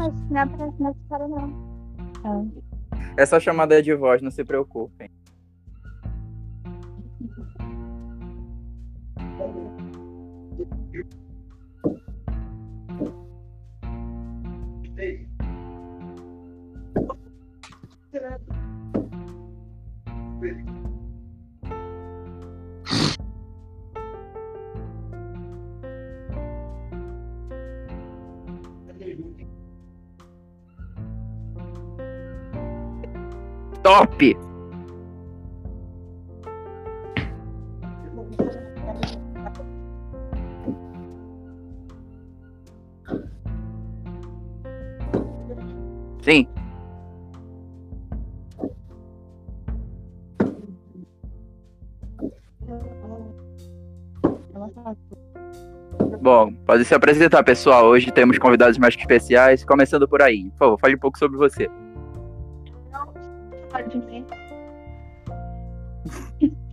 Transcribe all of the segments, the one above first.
mas aparece nessa história, não. Essa chamada é de voz, não se preocupem. Top! Sim. Bom, pode se apresentar, pessoal. Hoje temos convidados mais que especiais. Começando por aí. Por favor, fale um pouco sobre você. Ver.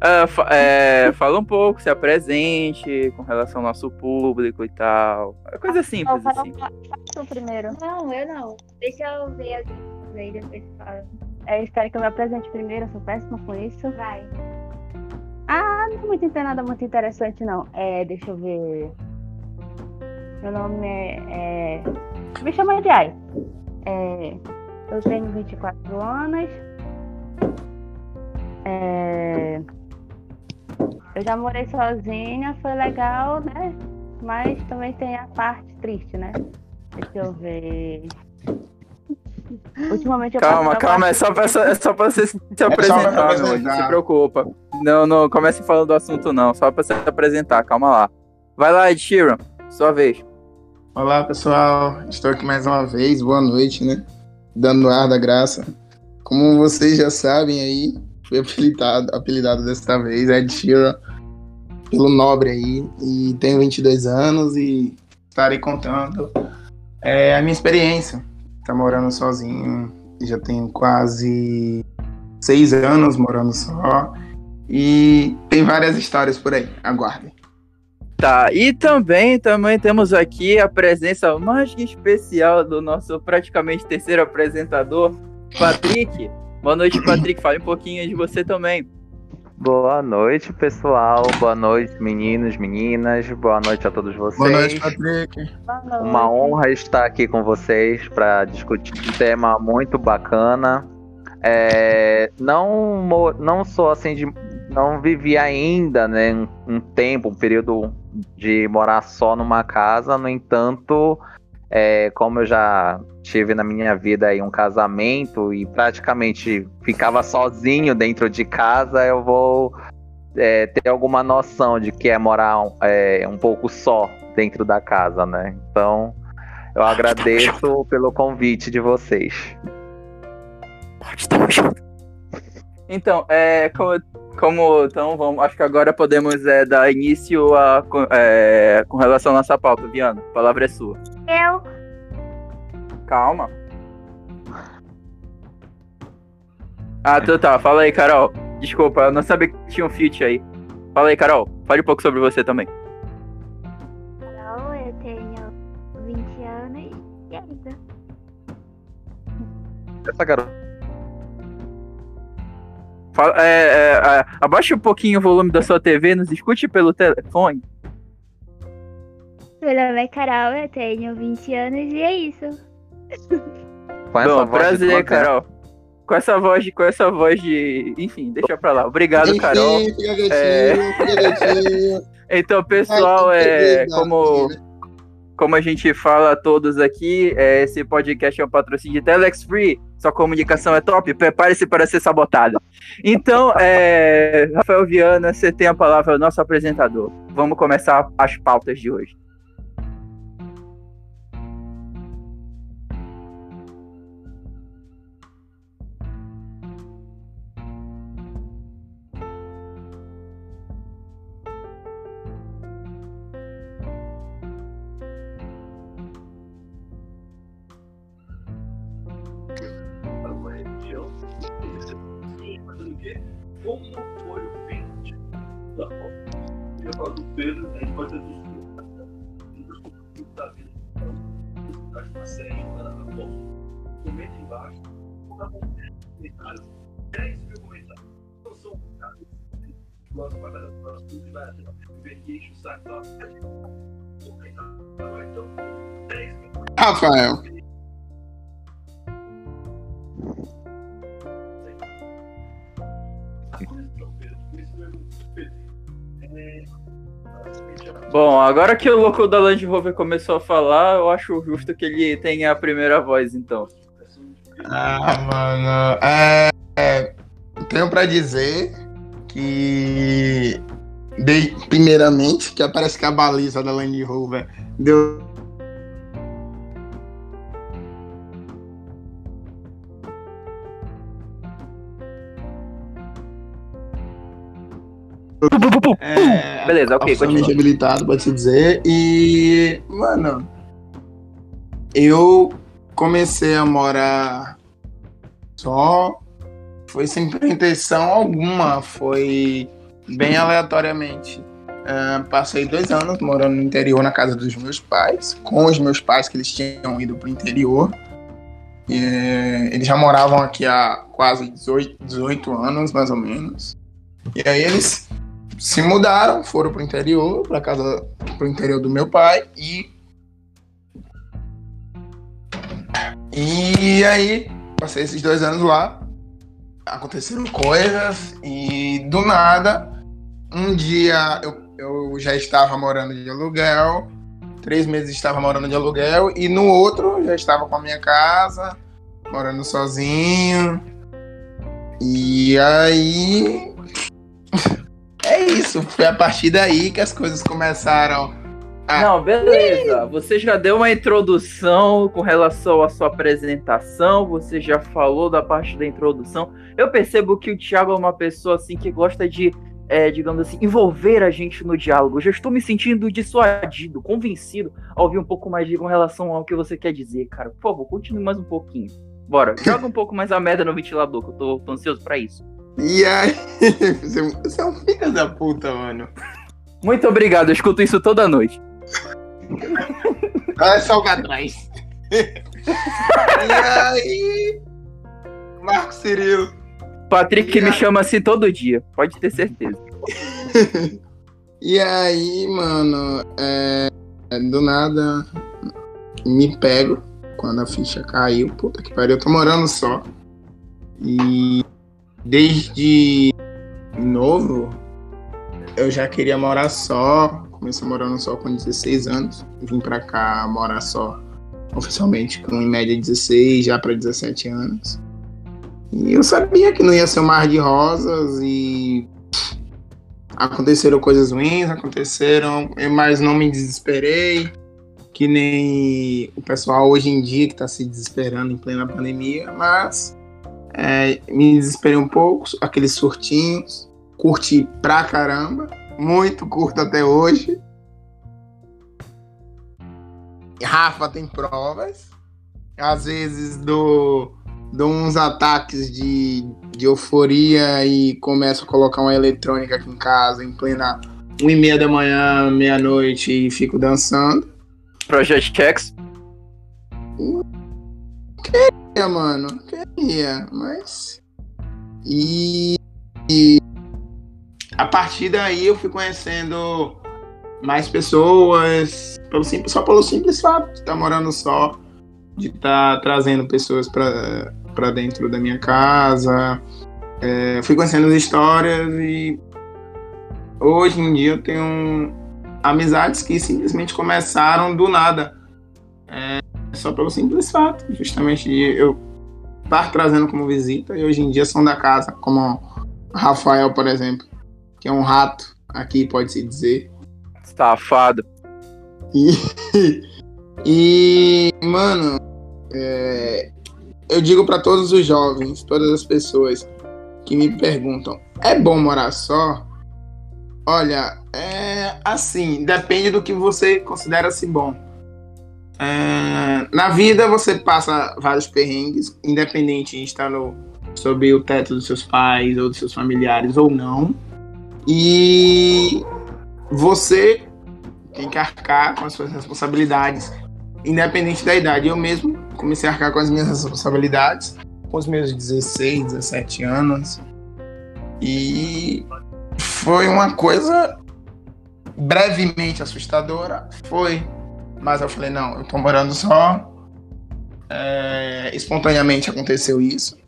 Ah, fa- é, fala um pouco, se apresente com relação ao nosso público e tal. É coisa Não, simples, fala assim. primeiro. Não, eu não. Deixa eu ver aqui. Aí depois fala. É, espero que eu me apresente primeiro, eu sou péssima com isso. Vai. Ah, não muito, tem nada muito interessante, não. É, deixa eu ver. Meu nome é. é... Me chama de Ai. É, eu tenho 24 anos. É, eu já morei sozinha, foi legal, né? Mas também tem a parte triste, né? Deixa eu ver. Ultimamente eu Calma, calma, é só pra, é só pra você se pra apresentar, meu, apresentar. não se preocupa. Não, não comece falando do assunto, não. Só pra se apresentar, calma lá. Vai lá, Ed Sheeran, sua vez. Olá, pessoal. Estou aqui mais uma vez. Boa noite, né? Dando ar da graça. Como vocês já sabem aí, fui apelidado, apelidado desta vez, Ed Sheeran, pelo Nobre aí. E tenho 22 anos e estarei contando é, a minha experiência. Tá morando sozinho. Já tenho quase seis anos morando só. E tem várias histórias por aí. Aguardem. Tá, e também, também temos aqui a presença mais que especial do nosso praticamente terceiro apresentador, Patrick. Boa noite, Patrick. Fale um pouquinho de você também. Boa noite, pessoal. Boa noite, meninos, meninas. Boa noite a todos vocês. Boa noite, Patrick. Uma honra estar aqui com vocês para discutir um tema muito bacana. É, não, não sou assim de. Não vivi ainda, né? Um, um tempo, um período de morar só numa casa. No entanto, é, como eu já tive na minha vida aí um casamento e praticamente ficava sozinho dentro de casa, eu vou é, ter alguma noção de que é morar é, um pouco só dentro da casa, né? Então, eu agradeço pelo convite de vocês. Pode, tamo junto. Então, é, como, como então, vamos, acho que agora podemos é, dar início a, é, com relação à nossa pauta. Viana, a palavra é sua. Eu. Calma. Ah, tu tá. Fala aí, Carol. Desculpa, eu não sabia que tinha um feat aí. Fala aí, Carol. Fale um pouco sobre você também. Não, eu tenho 20 anos e isso. Essa garota. É, é, é, abaixa um pouquinho o volume da sua TV, nos escute pelo telefone. Meu nome é Carol, eu tenho 20 anos e é isso. Com essa Bom, voz de prazer, é? Carol. Com essa voz de. Com essa voz de. Enfim, deixa pra lá. Obrigado, Enfim, Carol. Fica quietinho, É. fica quietinho. Então, pessoal, Ai, é, como. Como a gente fala a todos aqui, é, esse podcast é um patrocínio de Telex Free. Sua comunicação é top, prepare-se para ser sabotado. Então, é, Rafael Viana, você tem a palavra, nosso apresentador. Vamos começar as pautas de hoje. vezes é a gente um dos discurso da vida. Acho uma série de Comenta embaixo. Quando acontece comentários, 10 mil comentários. Não são comentários. Gosto para cada próximo e vai até uma enche o saco. Comentário. Então, é 10 mil. Rafael. Bom, agora que o louco da Land Rover começou a falar, eu acho justo que ele tenha a primeira voz, então. Ah, mano. É, é, tenho pra dizer que. Dei, primeiramente, que parece que a baliza da Land Rover deu. É, Beleza, ok, continua. habilitado, pode se dizer. E, mano, eu comecei a morar só. Foi sem pretensão alguma, foi bem aleatoriamente. Ah, passei dois anos morando no interior, na casa dos meus pais, com os meus pais, que eles tinham ido pro interior. E, eles já moravam aqui há quase 18, 18 anos, mais ou menos. E aí eles se mudaram, foram pro interior, pra casa, pro interior do meu pai e e aí passei esses dois anos lá, aconteceram coisas e do nada um dia eu, eu já estava morando de aluguel, três meses estava morando de aluguel e no outro já estava com a minha casa, morando sozinho e aí isso, foi a partir daí que as coisas começaram. Ah. Não, beleza. Você já deu uma introdução com relação à sua apresentação, você já falou da parte da introdução. Eu percebo que o Thiago é uma pessoa assim que gosta de, é, digamos assim, envolver a gente no diálogo. Eu já estou me sentindo dissuadido, convencido a ouvir um pouco mais de com relação ao que você quer dizer, cara. Por favor, continue mais um pouquinho. Bora, joga um pouco mais a merda no ventilador, que eu tô, tô ansioso pra isso. E aí, você é um filho da puta, mano. Muito obrigado, eu escuto isso toda noite. Só o atrás. e aí, Marco Cirilo. Patrick me chama assim todo dia, pode ter certeza. E aí, mano, é, do nada me pego quando a ficha caiu. Puta que pariu, eu tô morando só. E desde novo eu já queria morar só. Comecei morando só com 16 anos. Vim pra cá morar só oficialmente com em média 16, já pra 17 anos. E eu sabia que não ia ser um mar de rosas e aconteceram coisas ruins, aconteceram, mas não me desesperei. Que nem o pessoal hoje em dia que tá se desesperando em plena pandemia, mas é, me desesperei um pouco, aqueles surtinhos, curti pra caramba, muito curto até hoje. Rafa tem provas, às vezes dou, dou uns ataques de, de euforia e começo a colocar uma eletrônica aqui em casa em plena uma e meia da manhã, meia-noite e fico dançando. Project X. queria, mano. Queria, mas. E, e a partir daí eu fui conhecendo mais pessoas, pelo simples, só pelo simples fato de estar morando só, de estar trazendo pessoas pra pra dentro da minha casa. É, fui conhecendo as histórias e hoje em dia eu tenho amizades que simplesmente começaram do nada. É, só pelo simples fato, justamente de eu estar trazendo como visita e hoje em dia são da casa, como Rafael, por exemplo, que é um rato aqui, pode-se dizer. Safado. E, e mano, é, eu digo para todos os jovens, todas as pessoas que me perguntam: é bom morar só? Olha, é assim, depende do que você considera-se bom. É, na vida você passa vários perrengues, independente de estar no, sob o teto dos seus pais ou dos seus familiares ou não. E você tem que arcar com as suas responsabilidades, independente da idade. Eu mesmo comecei a arcar com as minhas responsabilidades com os meus 16, 17 anos. E foi uma coisa brevemente assustadora, foi. Mas eu falei, não, eu tô morando só. É, espontaneamente aconteceu isso.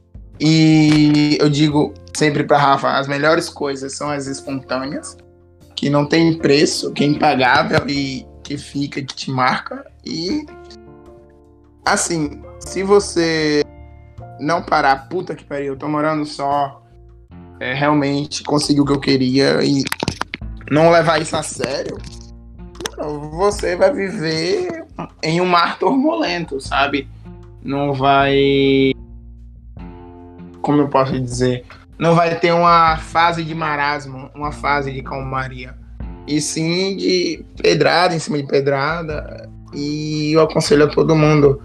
E eu digo sempre para Rafa, as melhores coisas são as espontâneas, que não tem preço, que é impagável e que fica, que te marca. E assim, se você não parar, puta que pariu, eu tô morando só, é, realmente consegui o que eu queria e não levar isso a sério, você vai viver em um mar turbulento, sabe? Não vai. Como eu posso dizer? Não vai ter uma fase de marasmo, uma fase de calmaria. E sim de pedrada em cima de pedrada. E eu aconselho a todo mundo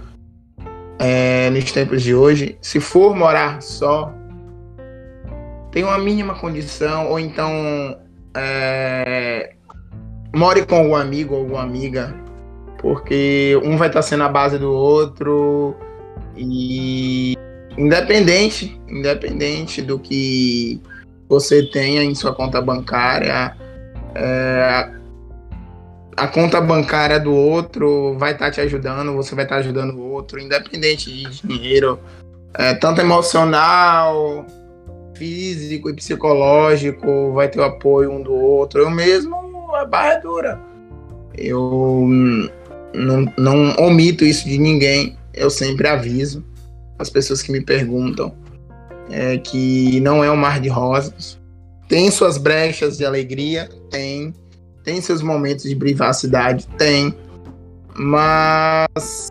é, nos tempos de hoje, se for morar só, tem uma mínima condição, ou então é, more com algum amigo ou alguma amiga, porque um vai estar sendo a base do outro e independente, independente do que você tenha em sua conta bancária, é, a conta bancária do outro vai estar tá te ajudando, você vai estar tá ajudando o outro, independente de dinheiro, é, tanto emocional, físico e psicológico, vai ter o apoio um do outro. Eu mesmo, a barra é dura. Eu não, não omito isso de ninguém, eu sempre aviso as pessoas que me perguntam é, que não é um mar de rosas. Tem suas brechas de alegria, tem tem seus momentos de privacidade? Tem. Mas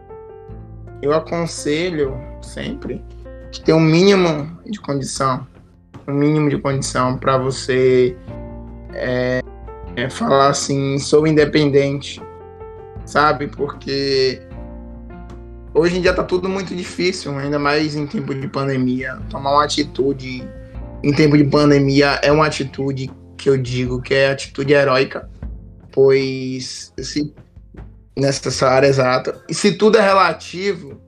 eu aconselho sempre que tem um mínimo de condição. Um mínimo de condição para você é, é, falar assim, sou independente. Sabe? Porque hoje em dia tá tudo muito difícil, ainda mais em tempo de pandemia. Tomar uma atitude em tempo de pandemia é uma atitude que eu digo que é atitude heróica pois se, nessa área exata. E se tudo é relativo,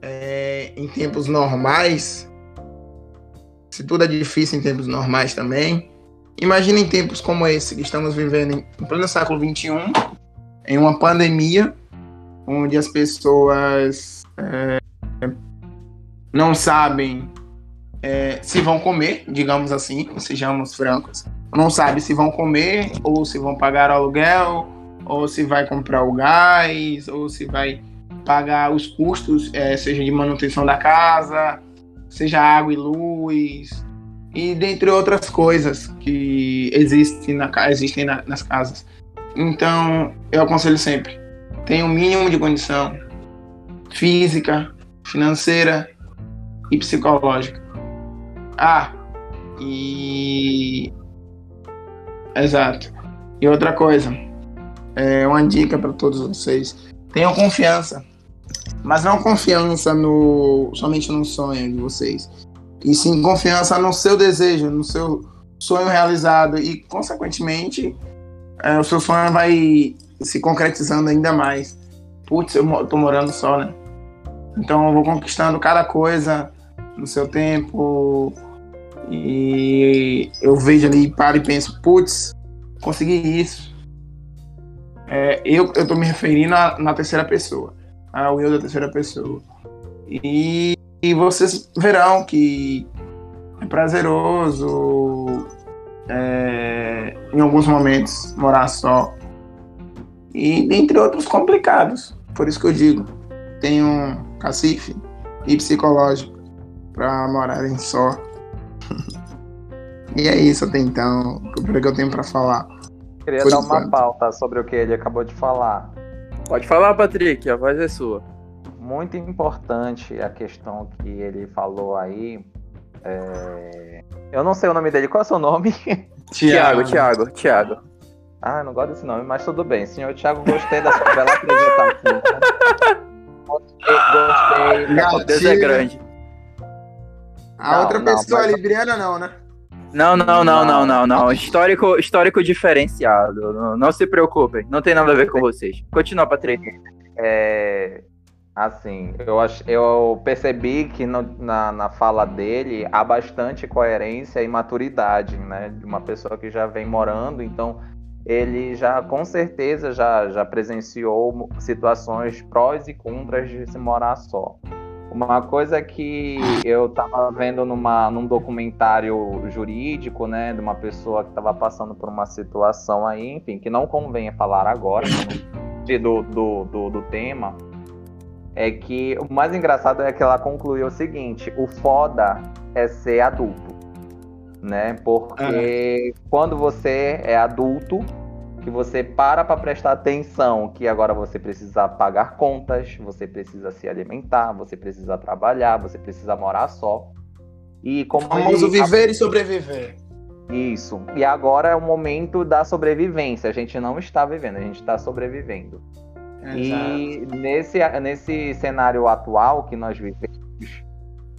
é, em tempos normais, se tudo é difícil em tempos normais também, imagine em tempos como esse que estamos vivendo em, pleno século XXI, em uma pandemia, onde as pessoas é, não sabem é, se vão comer, digamos assim, sejamos francos, não sabe se vão comer, ou se vão pagar aluguel, ou se vai comprar o gás, ou se vai pagar os custos, é, seja de manutenção da casa, seja água e luz, e dentre outras coisas que existem, na, existem na, nas casas. Então, eu aconselho sempre: tenha o um mínimo de condição física, financeira e psicológica. Ah, e Exato. E outra coisa, é uma dica para todos vocês: tenham confiança, mas não confiança no somente no sonho de vocês, e sim confiança no seu desejo, no seu sonho realizado e, consequentemente, é, o seu sonho vai se concretizando ainda mais. Putz, eu tô morando só, né? Então eu vou conquistando cada coisa no seu tempo, e eu vejo ali, paro e penso, putz, consegui isso. É, eu, eu tô me referindo na terceira pessoa, ao eu da terceira pessoa. E, e vocês verão que é prazeroso é, em alguns momentos morar só. E dentre outros complicados. Por isso que eu digo, tenho um cacife e psicológico para morarem só. e é isso até então, o que eu tenho para falar. Queria Por dar enquanto. uma pauta sobre o que ele acabou de falar. Pode falar, Patrick, a voz é sua. Muito importante a questão que ele falou aí. É... Eu não sei o nome dele, qual é o seu nome? Tiago, Tiago, Tiago. Ah, não gosto desse nome, mas tudo bem. Senhor Tiago, gostei da sua bela apresentação. Gostei, gostei. Deus é grande. A não, outra pessoa não, libriana não, né? Não, não, não, não, não, não. Histórico, histórico diferenciado. Não, não se preocupem, não tem nada a ver com vocês. Continua, Patrick. É... Assim, eu, ach, eu percebi que no, na, na fala dele há bastante coerência e maturidade, né? De uma pessoa que já vem morando, então ele já com certeza já, já presenciou situações prós e contras de se morar só. Uma coisa que eu estava vendo numa, num documentário jurídico, né, de uma pessoa que estava passando por uma situação aí, enfim, que não convém falar agora né, do, do, do, do tema, é que o mais engraçado é que ela concluiu o seguinte: o foda é ser adulto, né? Porque uhum. quando você é adulto, que você para para prestar atenção que agora você precisa pagar contas, você precisa se alimentar, você precisa trabalhar, você precisa morar só. E como famoso ele... viver e sobreviver. Isso. E agora é o momento da sobrevivência. A gente não está vivendo, a gente está sobrevivendo. Exato. E nesse, nesse cenário atual que nós vivemos,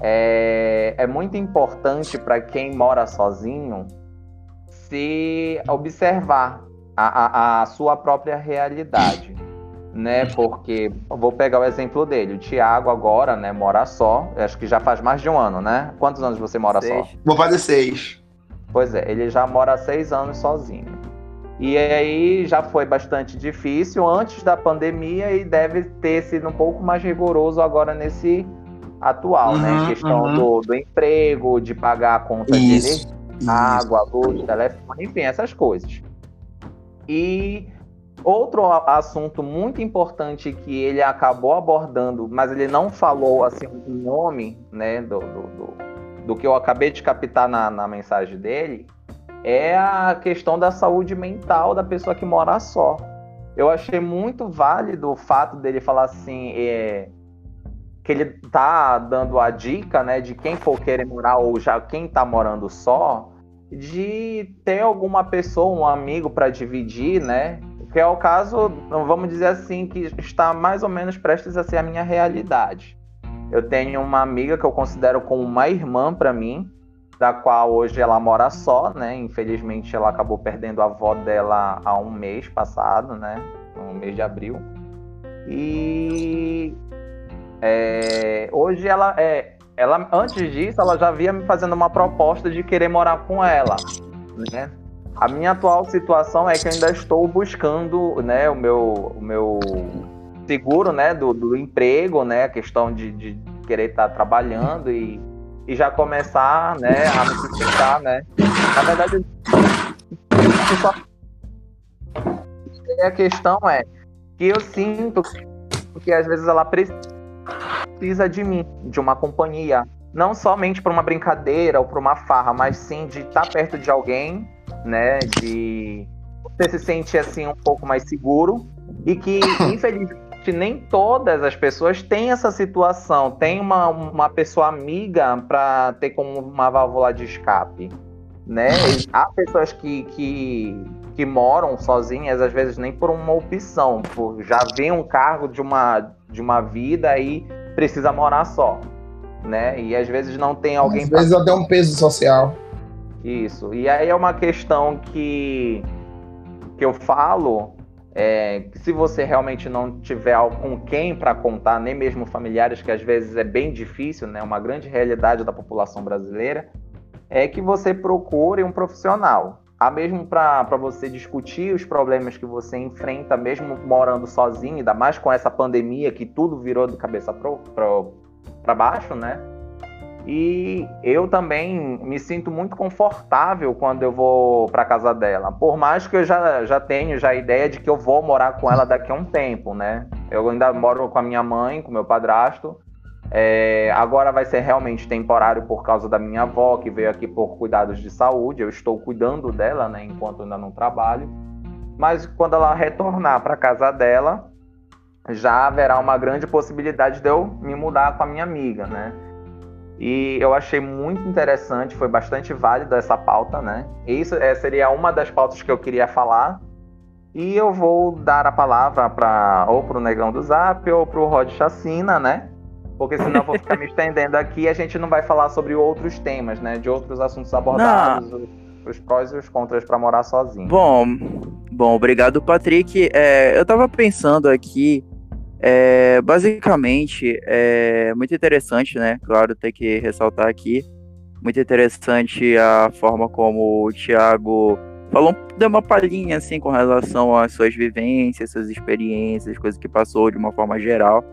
é, é muito importante para quem mora sozinho se observar a, a, a sua própria realidade, né? Porque vou pegar o exemplo dele. O Thiago agora, né, mora só. Acho que já faz mais de um ano, né? Quantos anos você mora seis. só? Vou fazer seis. Pois é, ele já mora há seis anos sozinho. E aí já foi bastante difícil antes da pandemia e deve ter sido um pouco mais rigoroso agora nesse atual, né? uhum, né? Questão uhum. do, do emprego, de pagar a conta isso, de água, luz, telefone, enfim, essas coisas. E outro assunto muito importante que ele acabou abordando, mas ele não falou assim o nome, né, do, do, do, do, que eu acabei de captar na, na mensagem dele, é a questão da saúde mental da pessoa que mora só. Eu achei muito válido o fato dele falar assim, é, que ele tá dando a dica, né, de quem for querer morar ou já quem tá morando só, de ter alguma pessoa, um amigo para dividir, né? Que é o caso, vamos dizer assim, que está mais ou menos prestes a ser a minha realidade. Eu tenho uma amiga que eu considero como uma irmã para mim, da qual hoje ela mora só, né? Infelizmente ela acabou perdendo a avó dela há um mês passado, né? No mês de abril. E é, hoje ela é, ela antes disso ela já vinha me fazendo uma proposta de querer morar com ela, né? A minha atual situação é que eu ainda estou buscando, né, o meu, o meu seguro, né, do, do emprego, né, a questão de, de querer estar trabalhando e, e já começar, né, a me sustentar, né. Na verdade, só... a questão é que eu sinto que às vezes ela precisa de mim, de uma companhia. Não somente para uma brincadeira ou para uma farra, mas sim de estar tá perto de alguém, né? De você se sentir assim um pouco mais seguro e que, infelizmente, nem todas as pessoas têm essa situação. Tem uma, uma pessoa amiga para ter como uma válvula de escape, né? Há pessoas que, que, que moram sozinhas, às vezes nem por uma opção, por já vem um cargo de uma, de uma vida e precisa morar só, né? E às vezes não tem alguém. Às vezes até um peso social. Isso. E aí é uma questão que que eu falo é, se você realmente não tiver com quem para contar, nem mesmo familiares, que às vezes é bem difícil, né? Uma grande realidade da população brasileira, é que você procure um profissional. Há mesmo para você discutir os problemas que você enfrenta, mesmo morando sozinho, ainda mais com essa pandemia que tudo virou de cabeça para baixo, né? E eu também me sinto muito confortável quando eu vou para casa dela. Por mais que eu já, já tenho já a ideia de que eu vou morar com ela daqui a um tempo, né? Eu ainda moro com a minha mãe, com meu padrasto, é, agora vai ser realmente temporário por causa da minha avó, que veio aqui por cuidados de saúde. Eu estou cuidando dela, né, enquanto ainda não trabalho. Mas quando ela retornar para casa dela, já haverá uma grande possibilidade de eu me mudar com a minha amiga, né? E eu achei muito interessante, foi bastante válido essa pauta, né? Isso é, seria uma das pautas que eu queria falar. E eu vou dar a palavra para ou para o Negão do Zap ou para o Rod Chacina, né? porque senão eu vou ficar me estendendo aqui e a gente não vai falar sobre outros temas, né? De outros assuntos abordados, os, os prós e os contras para morar sozinho. Bom, bom, obrigado, Patrick. É, eu tava pensando aqui É, basicamente, é muito interessante, né? Claro, tem que ressaltar aqui. Muito interessante a forma como o Thiago falou, deu uma palhinha assim com relação às suas vivências, suas experiências, coisas que passou de uma forma geral.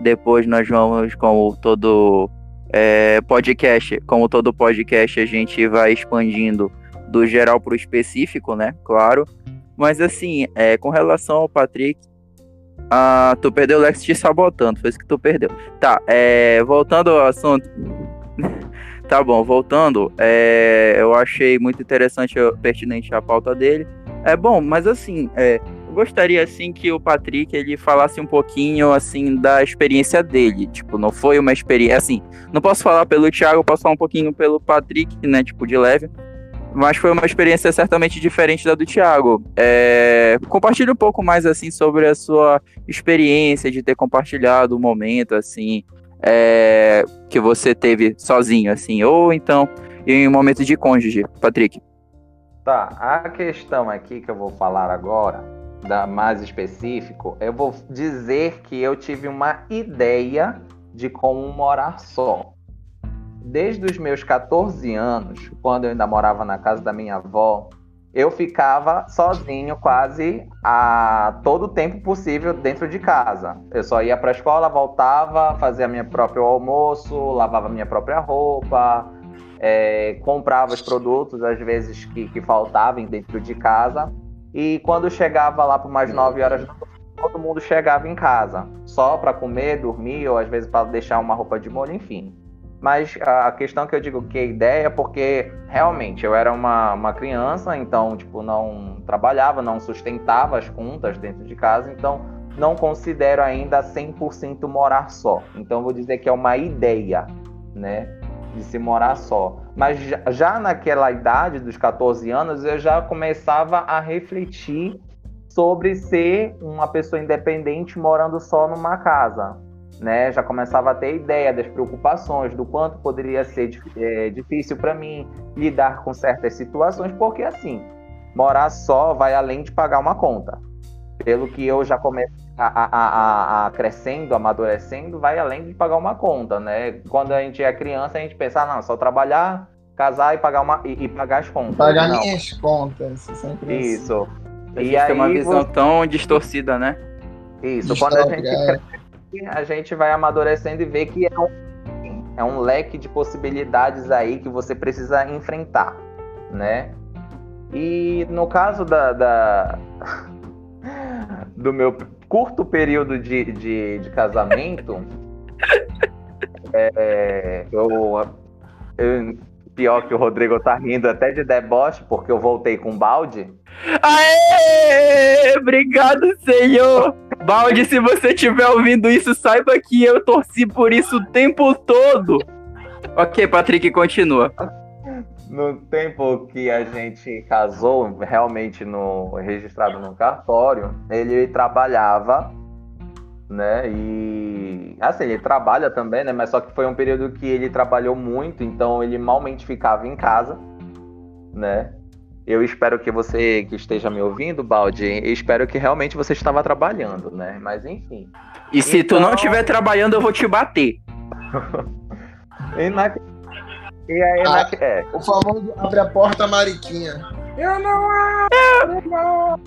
Depois nós vamos, como todo é, podcast, como todo podcast, a gente vai expandindo do geral para o específico, né? Claro. Mas assim, é, com relação ao Patrick, ah, tu perdeu o Lex te sabotando, foi isso que tu perdeu. Tá, é, voltando ao assunto. tá bom, voltando, é, eu achei muito interessante, pertinente a pauta dele. É bom, mas assim, é, eu gostaria assim que o Patrick ele falasse um pouquinho assim da experiência dele. Tipo, não foi uma experiência assim. Não posso falar pelo Thiago, posso falar um pouquinho pelo Patrick, né? Tipo de leve mas foi uma experiência certamente diferente da do Thiago. É, compartilhe um pouco mais assim sobre a sua experiência de ter compartilhado o um momento assim é, que você teve sozinho, assim, ou então em um momento de cônjuge, Patrick. Tá, a questão aqui que eu vou falar agora, da mais específico, eu vou dizer que eu tive uma ideia de como morar só desde os meus 14 anos, quando eu ainda morava na casa da minha avó, eu ficava sozinho quase a todo o tempo possível dentro de casa. Eu só ia para a escola, voltava, fazia minha próprio almoço, lavava minha própria roupa, é, comprava os produtos às vezes que, que faltavam dentro de casa. E quando chegava lá por mais 9 horas todo mundo chegava em casa, só para comer, dormir ou às vezes para deixar uma roupa de molho, enfim. Mas a questão que eu digo que a ideia é porque realmente eu era uma, uma criança, então tipo não trabalhava, não sustentava as contas dentro de casa, então não considero ainda 100% morar só. Então vou dizer que é uma ideia, né, de se morar só. Mas já naquela idade dos 14 anos eu já começava a refletir sobre ser uma pessoa independente morando só numa casa né? Já começava a ter ideia das preocupações, do quanto poderia ser é, difícil para mim lidar com certas situações, porque assim, morar só vai além de pagar uma conta. Pelo que eu já comecei a, a, a, a, crescendo, amadurecendo, vai além de pagar uma conta, né? Quando a gente é criança, a gente pensa, ah, não, só trabalhar, casar e pagar, uma, e, e pagar as contas. Pagar não. minhas contas. Sempre assim. Isso. A gente e tem uma visão você... tão distorcida, né? Isso, quando a gente cresce, a gente vai amadurecendo e vê que é um, é um leque de possibilidades aí que você precisa enfrentar, né? E no caso da, da do meu curto período de, de, de casamento, é, eu, eu, pior que o Rodrigo tá rindo até de deboche, porque eu voltei com balde. Aê! Obrigado, Senhor! Balde, se você estiver ouvindo isso, saiba que eu torci por isso o tempo todo. Ok, Patrick, continua. No tempo que a gente casou, realmente no registrado no cartório, ele trabalhava, né? E assim, ele trabalha também, né? Mas só que foi um período que ele trabalhou muito, então ele malmente ficava em casa, né? Eu espero que você que esteja me ouvindo, Baldi, espero que realmente você estava trabalhando, né? Mas enfim. E se então... tu não estiver trabalhando, eu vou te bater. e, na... e aí, ah, na... é. O famoso abre a porta, Mariquinha. Eu não abro,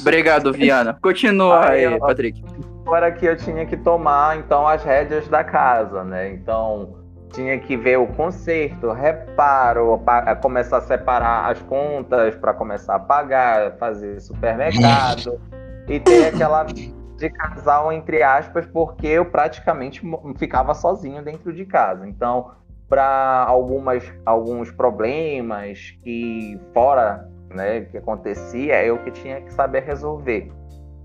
Obrigado, Viana. Continua aí, aí Patrick. Agora que eu tinha que tomar, então, as rédeas da casa, né? Então tinha que ver o conserto, reparo, começar a separar as contas para começar a pagar, fazer supermercado e ter aquela de casal entre aspas, porque eu praticamente ficava sozinho dentro de casa. Então, para algumas alguns problemas que fora, né, que acontecia, eu que tinha que saber resolver.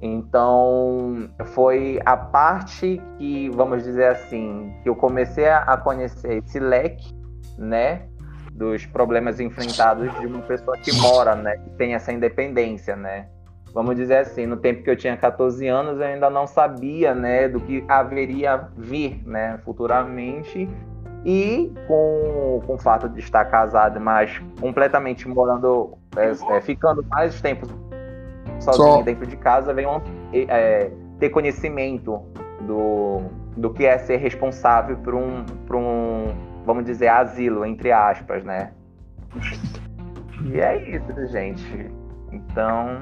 Então, foi a parte que, vamos dizer assim, que eu comecei a conhecer esse leque, né, dos problemas enfrentados de uma pessoa que mora, né, que tem essa independência, né. Vamos dizer assim, no tempo que eu tinha 14 anos, eu ainda não sabia, né, do que haveria vir, né, futuramente. E com, com o fato de estar casado, mas completamente morando, é, é, ficando mais tempo sozinho Só... dentro de casa, venham é, ter conhecimento do, do que é ser responsável por um, por um, vamos dizer, asilo, entre aspas, né? E é isso, gente. Então.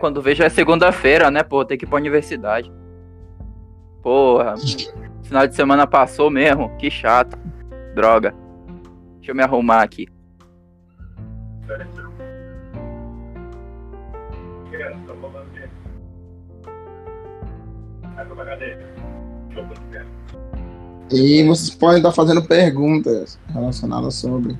Quando vejo é segunda-feira, né, pô, tem que ir pra universidade. Porra, final de semana passou mesmo, que chato. Droga. Deixa eu me arrumar aqui. E vocês podem estar fazendo perguntas relacionadas sobre.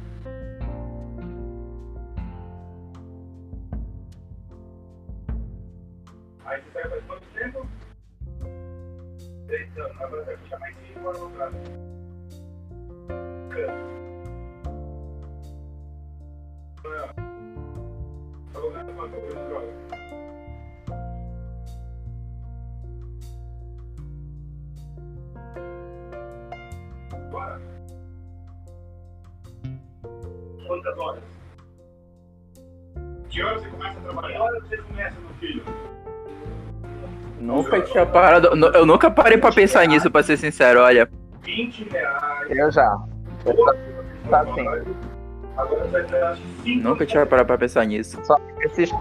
Tempo de droga? Bora. Quantas horas? Que horas você começa a trabalhar? Que horas você começa, meu filho? Nunca tinha parado. Eu nunca parei pra pensar nisso, pra ser sincero, olha. 20 reais. Eu já. Tá sim. Agora você vai tirar 5 Nunca tinha parado pra pensar nisso. Só que esses tá?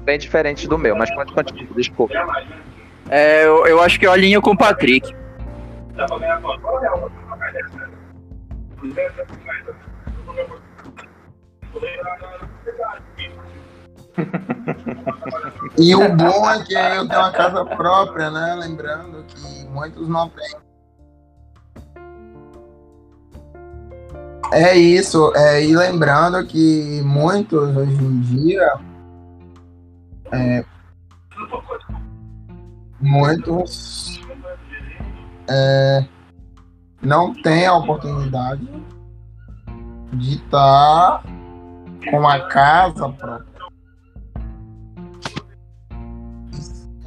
bem diferentes do meu, mas pode continuar, desculpa. É eu, eu acho que eu alinho com o Patrick. Dá pra ganhar quanto? Qual é o pra pagar dessa? 250. E o bom é que eu tenho uma casa própria, né? Lembrando que muitos não têm. É isso, é, e lembrando que muitos hoje em dia, é, muitos é, não têm a oportunidade de estar com a casa própria.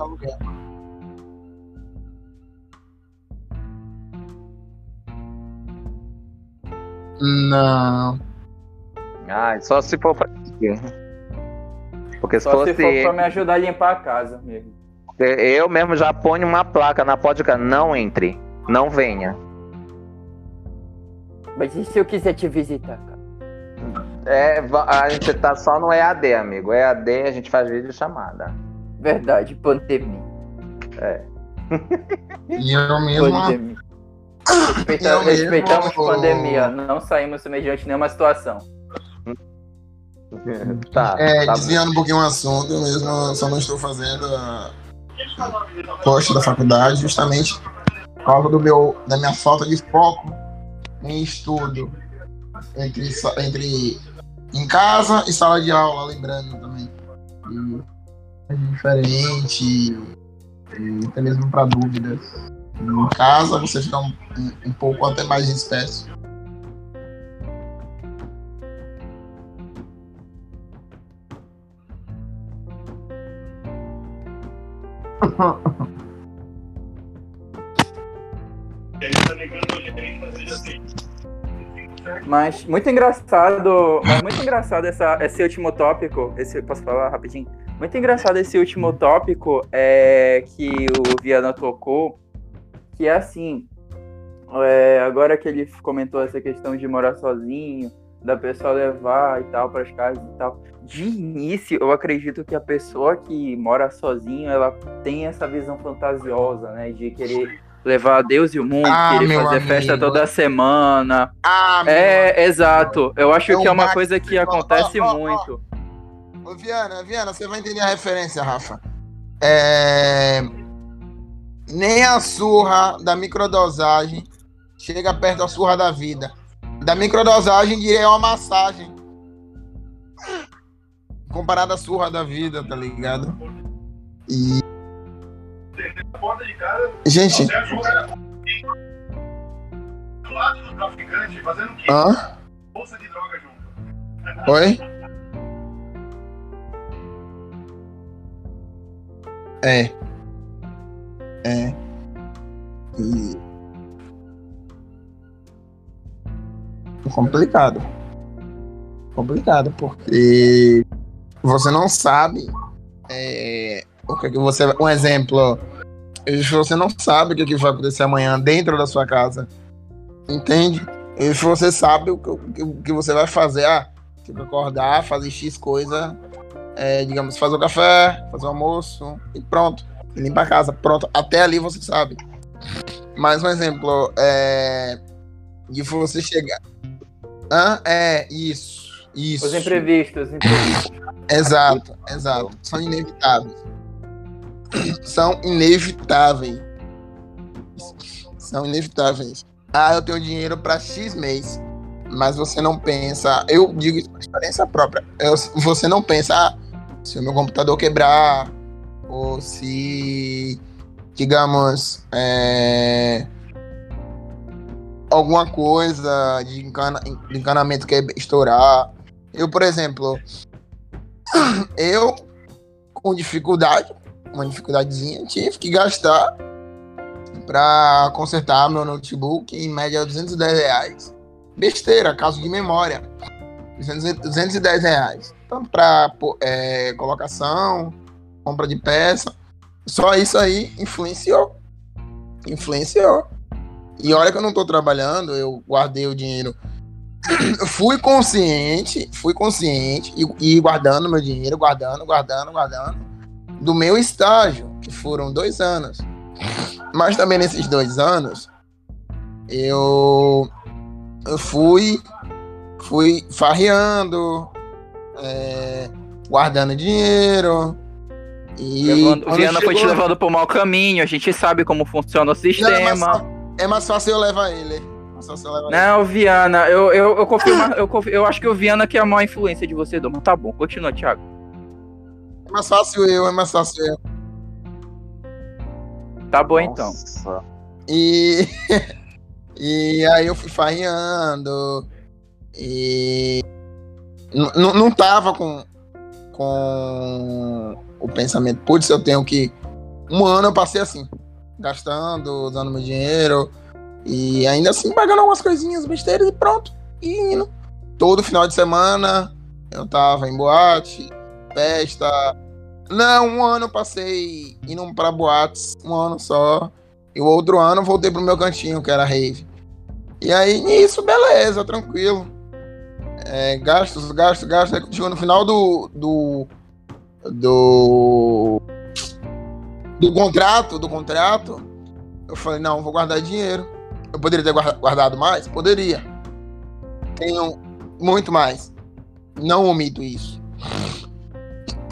Aluguel. Não. Ah, só se for pra Porque se Só se fosse for pra me ajudar a limpar a casa mesmo. eu mesmo já ponho uma placa na podcast, não entre, não venha. Mas e se eu quiser te visitar, cara? É, a gente tá só no EAD, amigo. EAD a gente faz vídeo chamada. Verdade, pandemia. E eu mesmo. Pandemia. Respeita- Eu mesmo- respeitamos pandemia, não saímos mediante nenhuma situação. tá. É, tá desviando um pouquinho o assunto, eu mesmo só não estou fazendo a post da faculdade justamente por causa do meu, da minha falta de foco em estudo. Entre, entre em casa e sala de aula, lembrando também. E é diferente, até mesmo para dúvidas. Em casa você fica um, um- pouco até mais disperso. E aí tá negando o gerente fazer assim. Mas muito engraçado, mas muito engraçado essa, esse último tópico. Esse, posso falar rapidinho? Muito engraçado esse último tópico é, que o Viana tocou, que é assim, é, agora que ele comentou essa questão de morar sozinho, da pessoa levar e tal para as casas e tal. De início, eu acredito que a pessoa que mora sozinho, ela tem essa visão fantasiosa, né, de querer levar Deus e o mundo, Ah, querer fazer festa amigo. toda semana. Ah, meu É, exato. Eu acho É que é um uma coisa que acontece muito. Ô, Viana, Viana, você vai entender a referência, Rafa. É... Nem a surra da microdosagem chega perto da surra da vida. Da microdosagem, diria é uma massagem. Comparada à surra da vida, tá ligado? E. Gente, do lado do traficante fazendo o quê? hã? Bolsa de droga junto. Oi? É. É. E... Complicado. Complicado, porque você não sabe é, o que, que você. Um exemplo. Você não sabe o que, que vai acontecer amanhã dentro da sua casa. Entende? E se você sabe o que- o que você vai fazer, ah, tipo, acordar, fazer X coisa, é, digamos, fazer o café, fazer o almoço e pronto. Limpa a casa, pronto. Até ali você sabe. Mais um exemplo, é. De você chegar. Hã? É, isso. Isso. Os imprevistos, os imprevistos. Exato, exato. São inevitáveis. São inevitáveis. São inevitáveis. Ah, eu tenho dinheiro para X mês. Mas você não pensa. Eu digo isso por experiência própria. eu- você não pensa ah, se o meu computador quebrar. Ou se. Digamos. é, alguma coisa de, encana, de encanamento que estourar. Eu, por exemplo, eu, com dificuldade, uma dificuldadezinha, tive que gastar para consertar meu notebook em média 210 reais. Besteira, caso de memória. 200 210 reais. Tanto para colocação, compra de peça. Só isso aí influenciou. Influenciou. E olha que eu não tô trabalhando, eu guardei o dinheiro fui consciente, fui consciente e, e guardando meu dinheiro, guardando, guardando, guardando, do meu estágio, que foram dois anos. Mas também nesses dois anos, eu, eu fui, fui farreando, é, guardando dinheiro. E Levando, Viana foi te chegou- levando pro mau caminho, a gente sabe como funciona o Não, é, mais, sistema. fa- é mais fácil eu levar ele. É mais fácil eu levar ele. Não, Viana, eu, eu, eu confio, eu, confio- eu acho que o Viana que é a maior influência de você, Dom. Mas tá bom, continua, Thiago. É mais fácil eu, é mais fácil eu. Tá bom então. Nossa. E, e aí eu fui farreando. E não tava com, com o pensamento, putz, eu tenho que. Um ano eu passei assim, gastando, usando meu dinheiro. E ainda assim pagando algumas coisinhas, besteiras e pronto. E indo. Todo final de semana eu tava em boate, festa. Não, um ano eu passei indo pra boates, um ano só. E o outro ano eu voltei pro meu cantinho, que era rave. E aí, nisso, beleza, tranquilo. É, gastos, gastos, gastos. Aí chegou no final do. do. do. do contrato, do contrato, eu falei, não, vou guardar dinheiro. Eu poderia ter guarda- guardado mais? Poderia. Tenho muito mais. Não omito isso.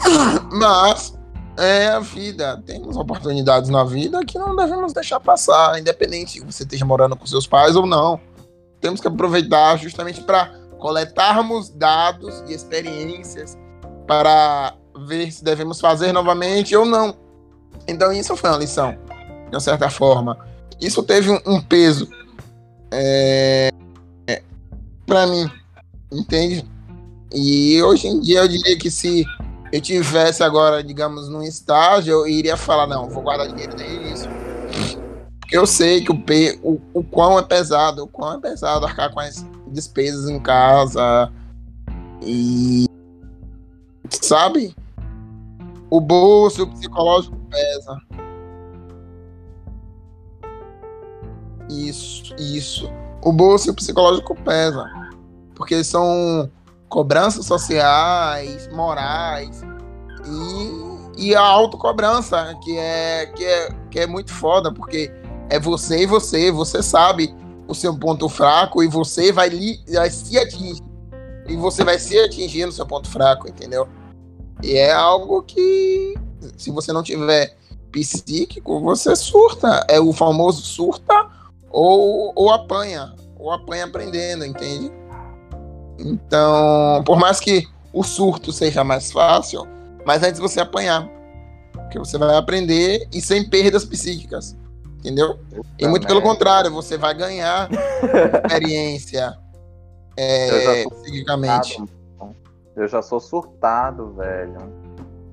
Mas é a vida. Temos oportunidades na vida que não devemos deixar passar, independente se você esteja morando com seus pais ou não. Temos que aproveitar justamente para coletarmos dados e experiências para ver se devemos fazer novamente ou não. Então isso foi uma lição, de uma certa forma. Isso teve um, peso é, para mim, entende? E hoje em dia eu diria que se eu tivesse agora, digamos, num estágio, eu iria falar, não, vou guardar dinheiro desde isso. Eu sei que o, o, o quão é pesado, o quão é pesado arcar com as despesas em casa. E. Sabe? O bolso, psicológico pesa. Isso, isso. O bolso psicológico pesa. Porque são cobranças sociais, morais e, e a autocobrança, que é, que, é, que é muito foda, porque é você e você, você sabe o seu ponto fraco e você vai, li, vai se atingir. E você vai se atingir no seu ponto fraco, entendeu? E é algo que, se você não tiver psíquico, você surta. É o famoso surta ou, ou apanha. Ou apanha aprendendo, entende? Então, por mais que o surto seja mais fácil, mas antes você apanhar. Porque você vai aprender e sem perdas psíquicas. Entendeu? E muito pelo merda. contrário, você vai ganhar experiência é, Eu já tô psiquicamente. Eu já sou surtado, velho.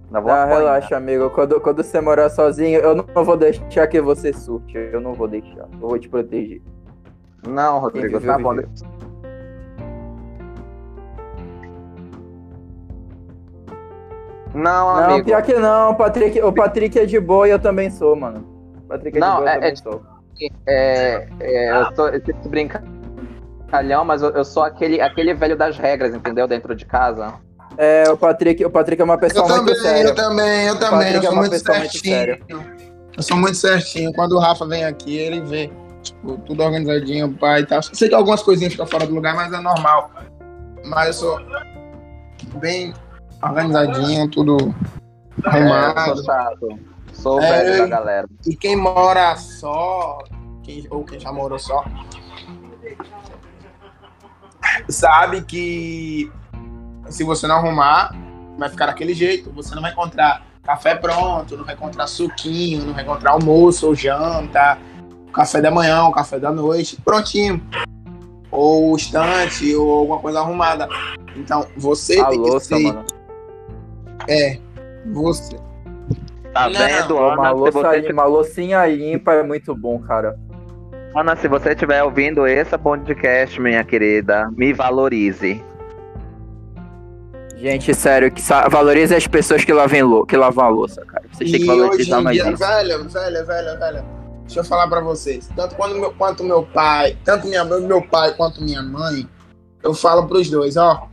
Não Não, relaxa, amigo. Quando, quando você morar sozinho, eu não vou deixar que você surte. Eu não vou deixar. Eu vou te proteger. Não, Rodrigo, viveu, tá bom. Não, Não, amigo. pior que não. O Patrick, o Patrick é de boa e eu também sou, mano. Patrick é Não, de boa, é- eu também é- sou. É, é, eu tô eu tô brincalhão, mas eu, eu sou aquele, aquele velho das regras, entendeu? Dentro de casa. É, o Patrick, o Patrick é uma Eu pessoa muito também, séria. eu também, eu também. Eu é sou uma muito pessoa muito certinho. Eu sou muito certinho. Quando o Rafa vem aqui, ele vê. Tipo, tudo organizadinho, pai e tal. Sei que algumas coisinhas ficam fora do lugar, mas é normal. Mas eu sou bem organizadinho, tudo É, eu arrumado. sou chato. Sou É, velho da galera. E quem mora só, quem- ou quem já morou só, sabe que se você não arrumar, vai ficar daquele jeito. Você não vai encontrar café pronto, não vai encontrar suquinho, não vai encontrar almoço ou janta, café da manhã, café da noite, prontinho. Ou estante, ou alguma coisa arrumada. Então, você A tem que louça, ser. mano. É, você. Tá Não, vendo, Uma, Ana? Se louça, você, uma loucinha limpa é muito bom, cara. Ana, se você estiver ouvindo esse podcast, minha querida, me valorize. Gente, sério, que sa- valorize as pessoas que lavam, que lavam a louça, cara. Vocês têm que E hoje valorizar em mais dia, isso. velho, velho, velho, velho. Deixa eu falar pra vocês. Tanto quando meu, quanto meu pai, tanto minha, meu pai quanto minha mãe, eu falo pros dois, ó.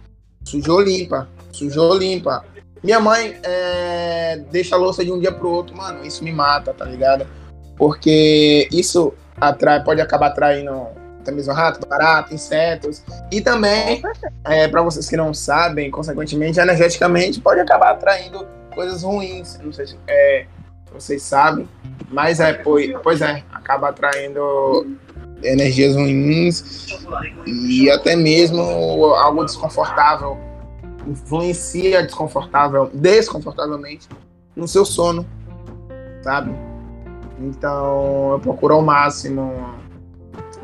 Sujou limpa, sujou limpa. Minha mãe é, deixa a louça de um dia pro outro, mano, isso me mata, tá ligado? Porque isso atrai, pode acabar atraindo até mesmo rato, barato, insetos. E também, é, para vocês que não sabem, consequentemente, energeticamente, pode acabar atraindo coisas ruins. Não sei se é, vocês sabem, mas é, pois, pois é, acaba atraindo energias ruins e até mesmo algo desconfortável. Influencia desconfortável, desconfortavelmente no seu sono, sabe? Então eu procuro ao máximo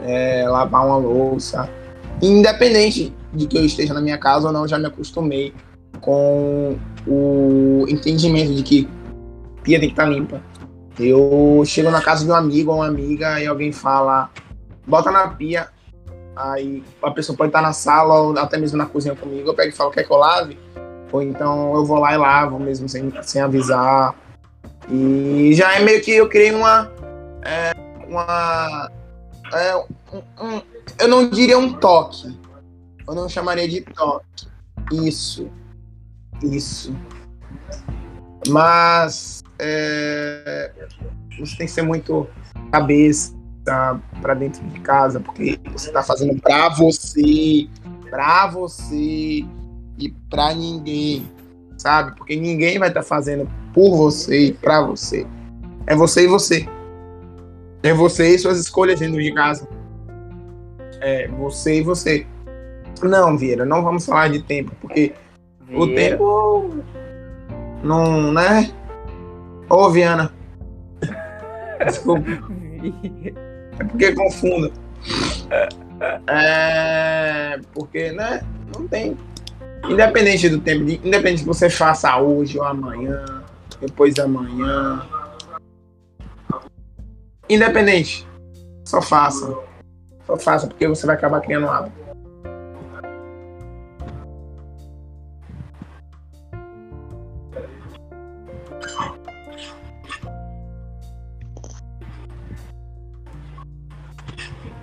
é, lavar uma louça. Independente de que eu esteja na minha casa ou não, já me acostumei com o entendimento de que pia tem que estar limpa. Eu chego na casa de um amigo ou uma amiga e alguém fala, bota na pia, aí a pessoa pode estar na sala ou até mesmo na cozinha comigo, eu pego e falo, quer que eu lave? Ou então eu vou lá e lavo mesmo sem, sem avisar. E já é meio que eu criei uma. é, uma. é, um- um- eu não diria um toque. Eu não chamaria de toque. Isso. Isso. Mas é, você tem que ser muito cabeça para dentro de casa, porque você tá fazendo pra você, pra você e pra ninguém, sabe? Porque ninguém vai estar fazendo por você e pra você. É você e você. É você e suas escolhas dentro de casa. É você e você. Não, Vieira, não vamos falar de tempo, porque o Vieira. tempo não, né? Ô, Viana. Desculpa, é porque confundo. É, porque, né? Não tem. Independente do tempo, de- independente se você faça hoje ou amanhã, depois da manhã. Independente. Só faça. Só faça, porque você vai acabar criando um hábito.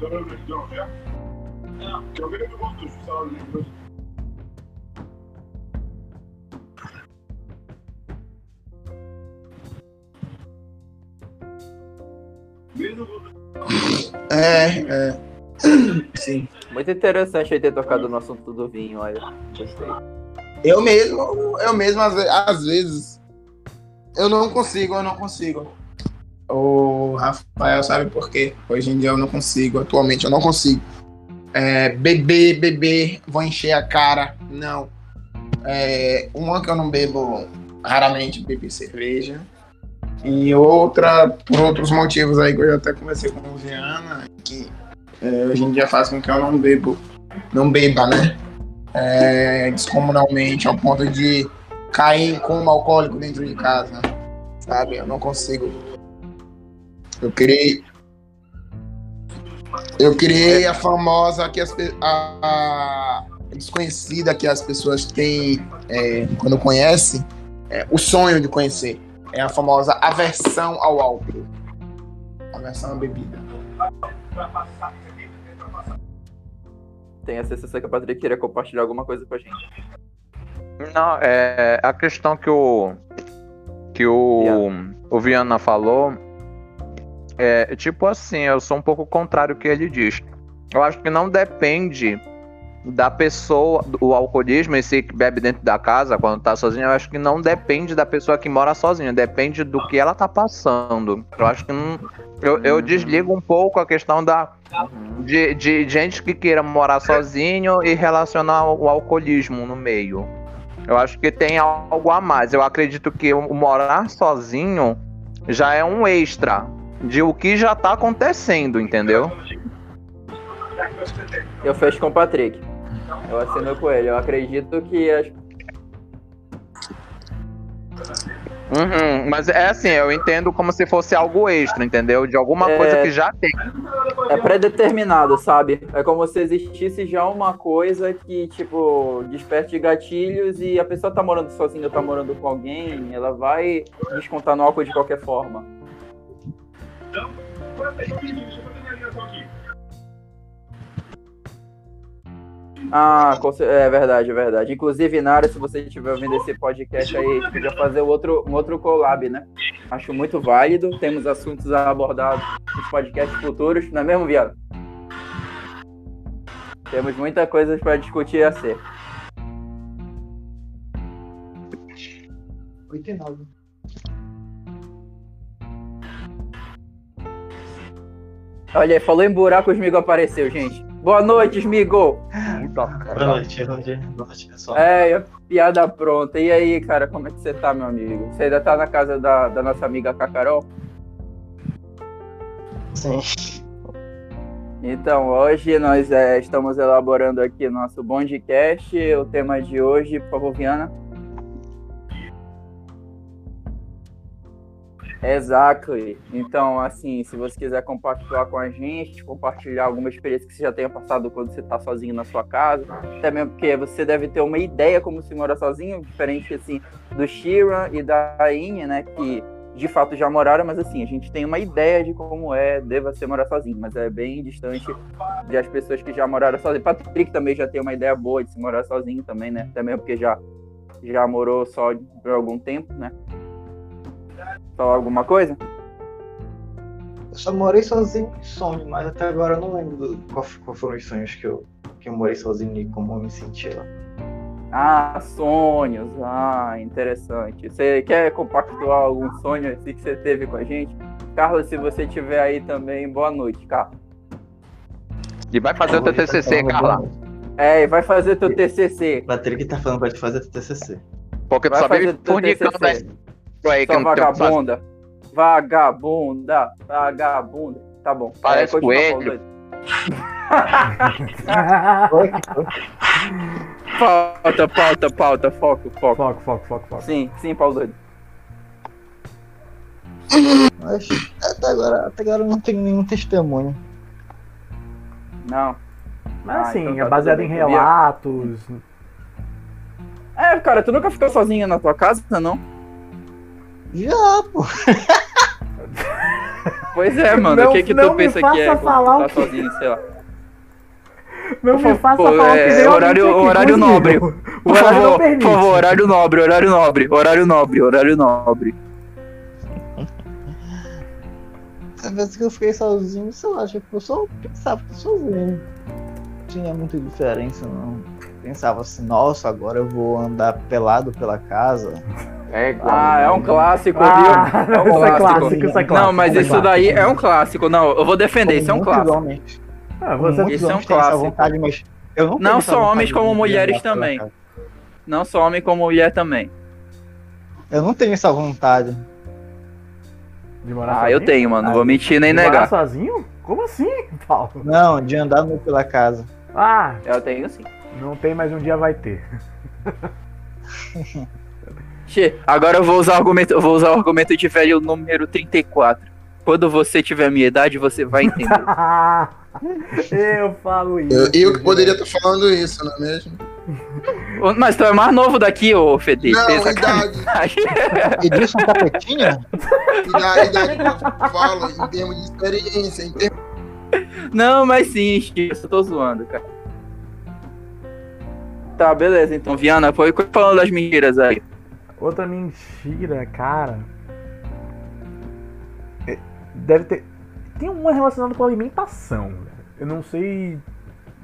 que eu É, é. Sim. Muito interessante ter tocado no assunto do vinho, olha. Gostei. Eu mesmo, eu mesmo, às vezes, eu não consigo, eu não consigo. O Rafael sabe por quê? Hoje em dia eu não consigo, atualmente eu não consigo. É, beber, beber, vou encher a cara, não. É, uma que eu não bebo, raramente beber cerveja. E outra, por outros motivos aí que eu já até conversei com o Viana, que é, hoje em dia faz com que eu não bebo, não beba, né? é, descomunalmente ao ponto de cair em coma alcoólico dentro de casa, sabe? Eu não consigo. Eu criei. Eu criei a famosa que as a, a desconhecida que as pessoas têm é, quando conhecem, é, o sonho de conhecer. É a famosa aversão ao álcool. Aversão à bebida. Tem a sensação que a Patrick queria compartilhar alguma coisa com a gente. Não, é a questão que o que o, o Viana falou é tipo assim, eu sou um pouco contrário ao que ele diz. Eu acho que não depende da pessoa, o alcoolismo, esse que bebe dentro da casa quando tá sozinho, eu acho que não depende da pessoa que mora sozinha, depende do que ela tá passando. Eu acho que não. Eu, eu desligo um pouco a questão da, de, de gente que queira morar sozinho e relacionar o alcoolismo no meio. Eu acho que tem algo a mais. Eu acredito que o morar sozinho já é um extra de o que já tá acontecendo, entendeu? Eu fecho com o Patrick. Eu assino com ele. Eu acredito que as Uhum, mas é assim, eu entendo como se fosse algo extra, entendeu? De alguma É. coisa que já tem. É pré-determinado, sabe? É como se existisse já uma coisa que, tipo, desperte gatilhos e a pessoa tá morando sozinha ou tá morando com alguém, ela vai descontar no álcool de qualquer forma. Ah, com cer- é verdade, é verdade. Inclusive, Nara, se você estiver ouvindo esse podcast aí, podia fazer outro, um outro collab, né? Acho muito válido. Temos assuntos a abordar nos podcasts futuros, não é mesmo, viado? Temos muita coisa para discutir a ser. 89. Olha aí, falou em buraco, o Smigo apareceu, gente. Boa noite, Smigo! Boa noite, bom dia, boa noite, pessoal. É, a piada pronta. E aí, cara, como é que você tá, meu amigo? Você ainda tá na casa da, da nossa amiga Cacarol? Sim. Então, hoje nós é, estamos elaborando aqui nosso Bondcast. O tema de hoje, por favor, Viana. Exactly. Então, assim, se você quiser compartilhar com a gente, compartilhar alguma experiência que você já tenha passado quando você está sozinho na sua casa, até mesmo porque você deve ter uma ideia como se mora sozinho, diferente assim do Sheeran e da Aine, né, que de fato já moraram, mas assim, a gente tem uma ideia de como é, deva ser morar sozinho, mas é bem distante das pessoas que já moraram sozinho. Patrick também já tem uma ideia boa de se morar sozinho também, né? Também porque já já morou só por algum tempo, né? Falar alguma coisa? Eu só morei sozinho em sonho, mas até agora eu não lembro qual, qual foram os sonhos que eu, que eu morei sozinho e como eu me senti lá. Ah, sonhos. Ah, interessante. Você quer compartilhar algum sonho assim que você teve com a gente? Carlos, se você estiver aí também, boa noite, Carlos. E vai fazer o teu TCC, Carla. É, e vai fazer teu TCC. Patrick tá falando pra te fazer TCC. Porque tu Vai só fazer vive fornicando TCC. Aí que Sua tem vagabunda. Vagabunda. Vagabunda. Tá bom. Parece continua coelho. Pauta, pauta, pauta, foco, foco. Foco, foco, foco, foco. Sim, sim, Paulo doido. Mas até agora, até agora eu não tenho nenhum testemunho. Não. Mas Ah, assim, então tá é baseado tudo em relatos. É, cara, tu nunca ficou sozinha na tua casa, não? Já, pô. Pois é, mano. Não- o que que tu pensa que é falar tu tá que- sozinho, sei lá? Não me faça Pô, falar que é, realmente horário- é que horário possível. nobre. Por horário favor, por favor, horário nobre, horário nobre, horário nobre, horário nobre. Às vezes que eu fiquei sozinho, sei lá, tipo, eu só pensava que sozinho. Não tinha muita diferença, não. Pensava assim, nossa, agora eu vou andar pelado pela casa. É igual. Ah, é um clássico, Ah, viu? É um isso é clássico. clássico, isso é clássico. Não, mas isso é isso clássico. daí é um clássico. Não, eu vou defender, isso é um clássico. homens, Ah, você... Isso é um clássico. vontade, mas eu não Não só homens, como mulheres também. Não só homem como mulher também. Eu não tenho essa vontade. De morar Ah, sozinho? eu tenho, mano. Não vou mentir nem De morar negar. sozinho? Como assim, Paulo? Não, de andar nu pela casa. Ah, Eu tenho sim. Não tem, mas um dia vai ter. Agora eu vou usar o argumento, vou usar o argumento de velho número 34. Quando você tiver a minha idade, você vai entender. eu falo isso. Eu, eu que poderia estar falando isso, não é mesmo? Mas tu é mais novo daqui, ô Fede. Não, idade. Edilson Capetinha? Idade, idade que eu falo, em termos de experiência, em termos Não, mas sim, eu tô zoando, cara. Tá, beleza, então, Viana, foi falando das mentiras aí. Outra mentira, cara. É, Deve ter. Tem uma relacionada com alimentação. Eu não sei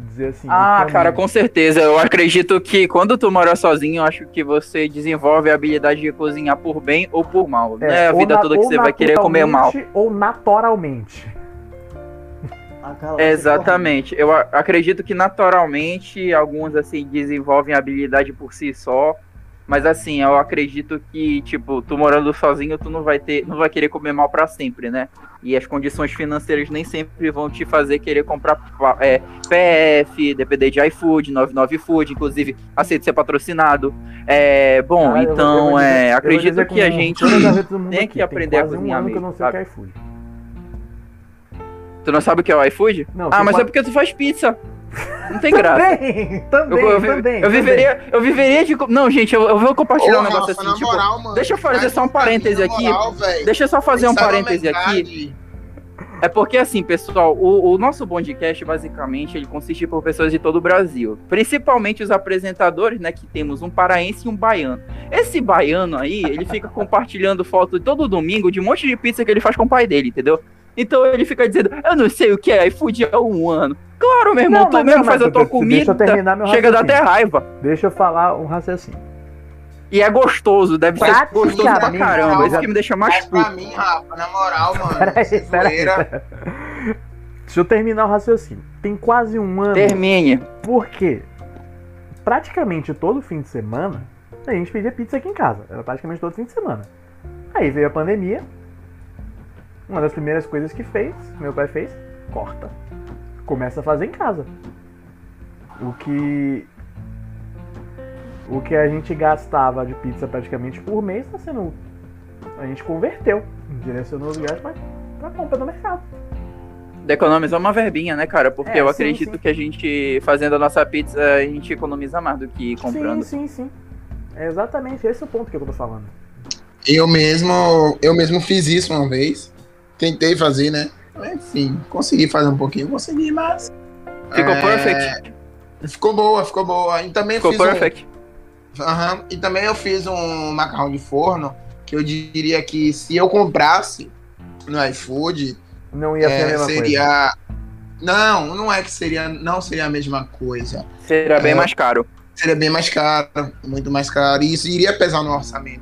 dizer assim. Ah, cara, com certeza. Eu acredito que quando tu mora sozinho, eu acho que você desenvolve a habilidade de cozinhar por bem ou por mal. É, não é a vida na- toda que você vai querer comer mal. Ou naturalmente. Exatamente. Eu acredito que naturalmente alguns assim desenvolvem a habilidade por si só. Mas assim, eu acredito que, tipo, tu morando sozinho, tu não vai ter, não vai querer comer mal pra sempre, né? E as condições financeiras nem sempre vão te fazer querer comprar é, PF, depender de iFood, 99 Food, inclusive aceito ser patrocinado. É, bom, eu então, é, acredito que a gente tem que aprender a cozinhar um ano que eu mesmo, não sei o que é sabe? iFood. Tu não sabe o que é o iFood? Não, ah, mas é porque tu faz pizza. Não tem graça. Também, também, Eu, eu, também. eu viveria, eu viveria de. Não, gente, eu, eu vou compartilhar Ô, um negócio Rafa, assim, na tipo. moral, mano, deixa eu fazer faz só um parêntese aqui. moral. Deixa eu só fazer um parêntese aqui. É porque assim, pessoal, o, o nosso podcast, basicamente, ele consiste por pessoas de todo o Brasil. Principalmente os apresentadores, né? Que temos um paraense e um baiano. Esse baiano aí, ele fica compartilhando foto todo domingo de um monte de pizza que ele faz com o pai dele, entendeu? Então ele fica dizendo, eu não sei o que é iFood há um ano. Claro, meu irmão, Não, tu mas mesmo não, faz a tua deixa eu comida. terminar meu Chega a dar até raiva. Deixa eu falar um raciocínio. E é gostoso, deve ser gostoso pra caramba. Isso que me deixa mais Mas pra puto. mim, Rafa, na moral, mano. Peraí, peraí. zoeira, Deixa eu terminar o raciocínio. Tem quase um ano. Termine. Porque praticamente todo fim de semana a gente pedia pizza aqui em casa. Era praticamente todo fim de semana. Aí veio a pandemia. Uma das primeiras coisas que fez, meu pai fez, corta. Começa a fazer em casa. O que. O que a gente gastava de pizza praticamente por mês está sendo. A gente converteu. Direcionou os gastos pra compra no mercado. De economizar uma verbinha, né, cara? Porque É, eu sim, acredito sim. que a gente, fazendo a nossa pizza, a gente economiza mais do que comprando. Sim, sim, sim. É exatamente esse o ponto que eu tô falando. Eu mesmo, eu mesmo fiz isso uma vez. Tentei fazer, né? Enfim, consegui fazer um pouquinho, consegui, mas. Ficou é, perfect. Ficou boa, ficou boa. E também Ficou fiz um- perfect. Aham. E também eu fiz um macarrão de forno que eu diria que se eu comprasse no iFood, Não ia ser a é, mesma coisa. seria. Não, não é que seria. Não seria a mesma coisa. Seria bem É. mais caro. Seria bem mais caro, muito mais caro. E isso iria pesar no orçamento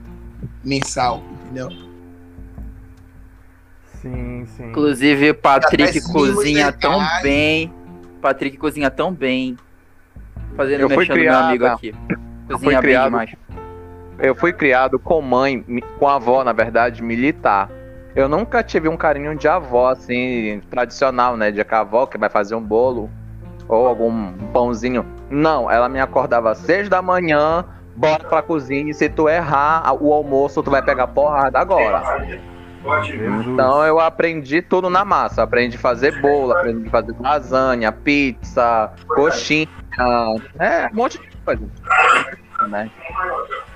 mensal, entendeu? Sim, sim. Inclusive, Patrick cozinha tão bem. Patrick cozinha tão bem. Fazendo Eu fui mexendo meu criada- amigo aqui. fui Cozinha bem criado- demais. Eu fui criado com mãe, com avó, na verdade, militar. Eu nunca tive um carinho de avó, assim, tradicional, né? De que a avó que vai fazer um bolo ou algum pãozinho. Não, ela me acordava às seis da manhã, bora pra cozinha, e se tu errar o almoço, tu vai pegar porrada agora. Então eu aprendi tudo na massa. Aprendi a fazer bolo, aprendi a fazer lasanha, pizza, coxinha, é, um monte de coisa. Né?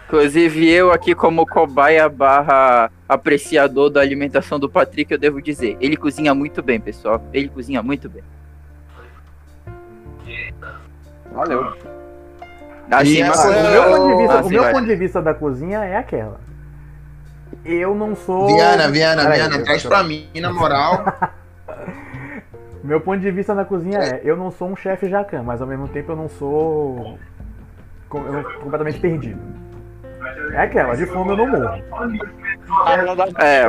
Inclusive, eu aqui como cobaia barra apreciador da alimentação do Patrick, eu devo dizer, ele cozinha muito bem, pessoal. Ele cozinha muito bem. Valeu. Assim, E mas O meu, ponto de vista, Ah, o meu ponto de vista da cozinha é aquela. Eu não sou. Viana, Viana, Peraí, Viana, eu- traz pra mim, na moral. Meu ponto de vista na cozinha é: eu não sou um chefe jacan, mas ao mesmo tempo eu não sou completamente perdido. É aquela, de fome eu não morro. É.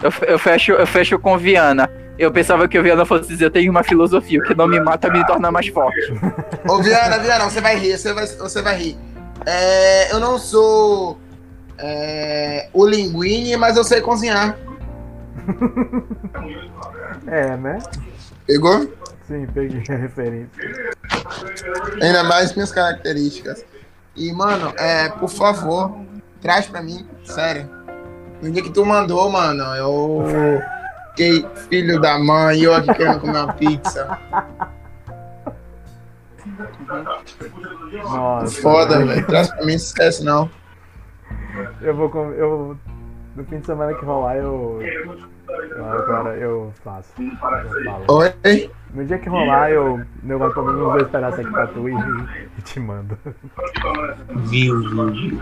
Eu, eu fecho, eu fecho com Viana. Eu pensava que o Viana fosse dizer, eu tenho uma filosofia, o que não me mata me torna mais forte. Ô, Viana, Viana, você vai rir, você vai, você vai rir. É, eu não sou é, o linguine, mas eu sei cozinhar. É, né? Pegou? Sim, peguei a referência. Ainda mais minhas características. E, mano, é, por favor, traz pra mim, sério. No dia que tu mandou, mano, eu fiquei filho da mãe, eu aqui querendo comer uma pizza. Nossa. Foda, velho. Traz pra mim, esquece não. Eu vou. com- Eu, no fim de semana que rolar, eu. Agora eu faço. Eu falo. Oi? No dia que rolar, eu. Eu gosto pelo menos dois pedaços aqui pra tu e, e te mando. Viu, viu.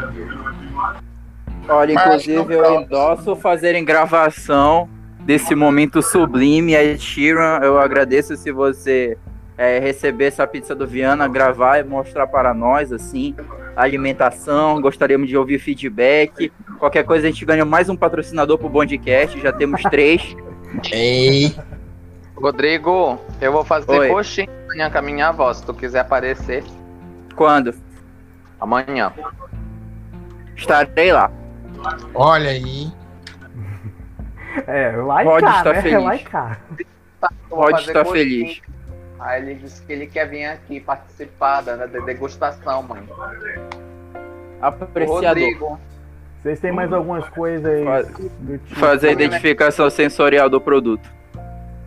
Olha, inclusive eu endosso fazerem gravação desse momento sublime. Ed Sheeran, eu agradeço se você é, receber essa pizza do Viana, gravar e mostrar para nós, assim, a alimentação. Gostaríamos de ouvir feedback. Qualquer coisa a gente ganha mais um patrocinador pro Bondcast, já temos três. Ei. Rodrigo, eu vou fazer Oi. coxinha amanhã com a minha avó. Se tu quiser aparecer, Quando? amanhã. Estarei lá. Olha aí. É, lá e Rod cá, está né? feliz. Lá e cá. Rod fazer está coxinha. feliz. Aí ele disse que ele quer vir aqui participar da, degustação, mãe. Apreciador. Rodrigo, Vocês têm mais algumas coisas Faz- do tipo. Fazer a identificação sensorial do produto.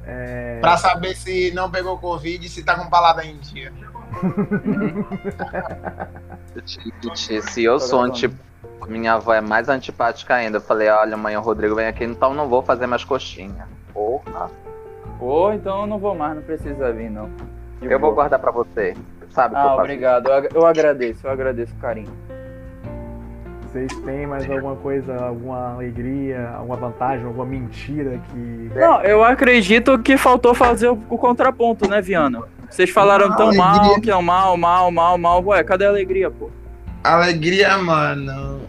É, Pra saber se não pegou Covid e se tá com paladar em dia. se eu sou anti... Minha avó é mais antipática ainda. Eu falei, olha, mãe, o Rodrigo vem aqui, então não vou fazer mais coxinha. Porra. Ou então eu não vou mais, não precisa vir, não. De Eu vou boa. guardar pra você. Sabe eu Ah, faço? obrigado. Eu ag- Eu agradeço, eu agradeço o carinho. Vocês têm mais alguma coisa, alguma alegria, alguma vantagem, alguma mentira que. Não, eu acredito que faltou fazer o, o contraponto, né, Viana? Vocês falaram tão alegria. mal, que é mal, mal, mal, mal. Ué, cadê a alegria, pô? Alegria, mano.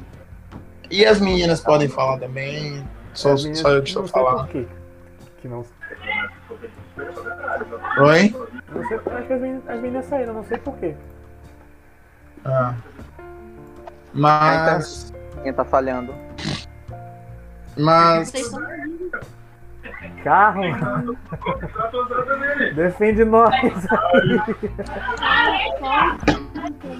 E as meninas podem falar também. Só, só eu que estou falando. Que não. Oi? Não sei, acho que as meninas, as meninas saíram, não sei por quê. Ah. Mas. Quem tá falhando? Mas. Carro! Defende nós aí.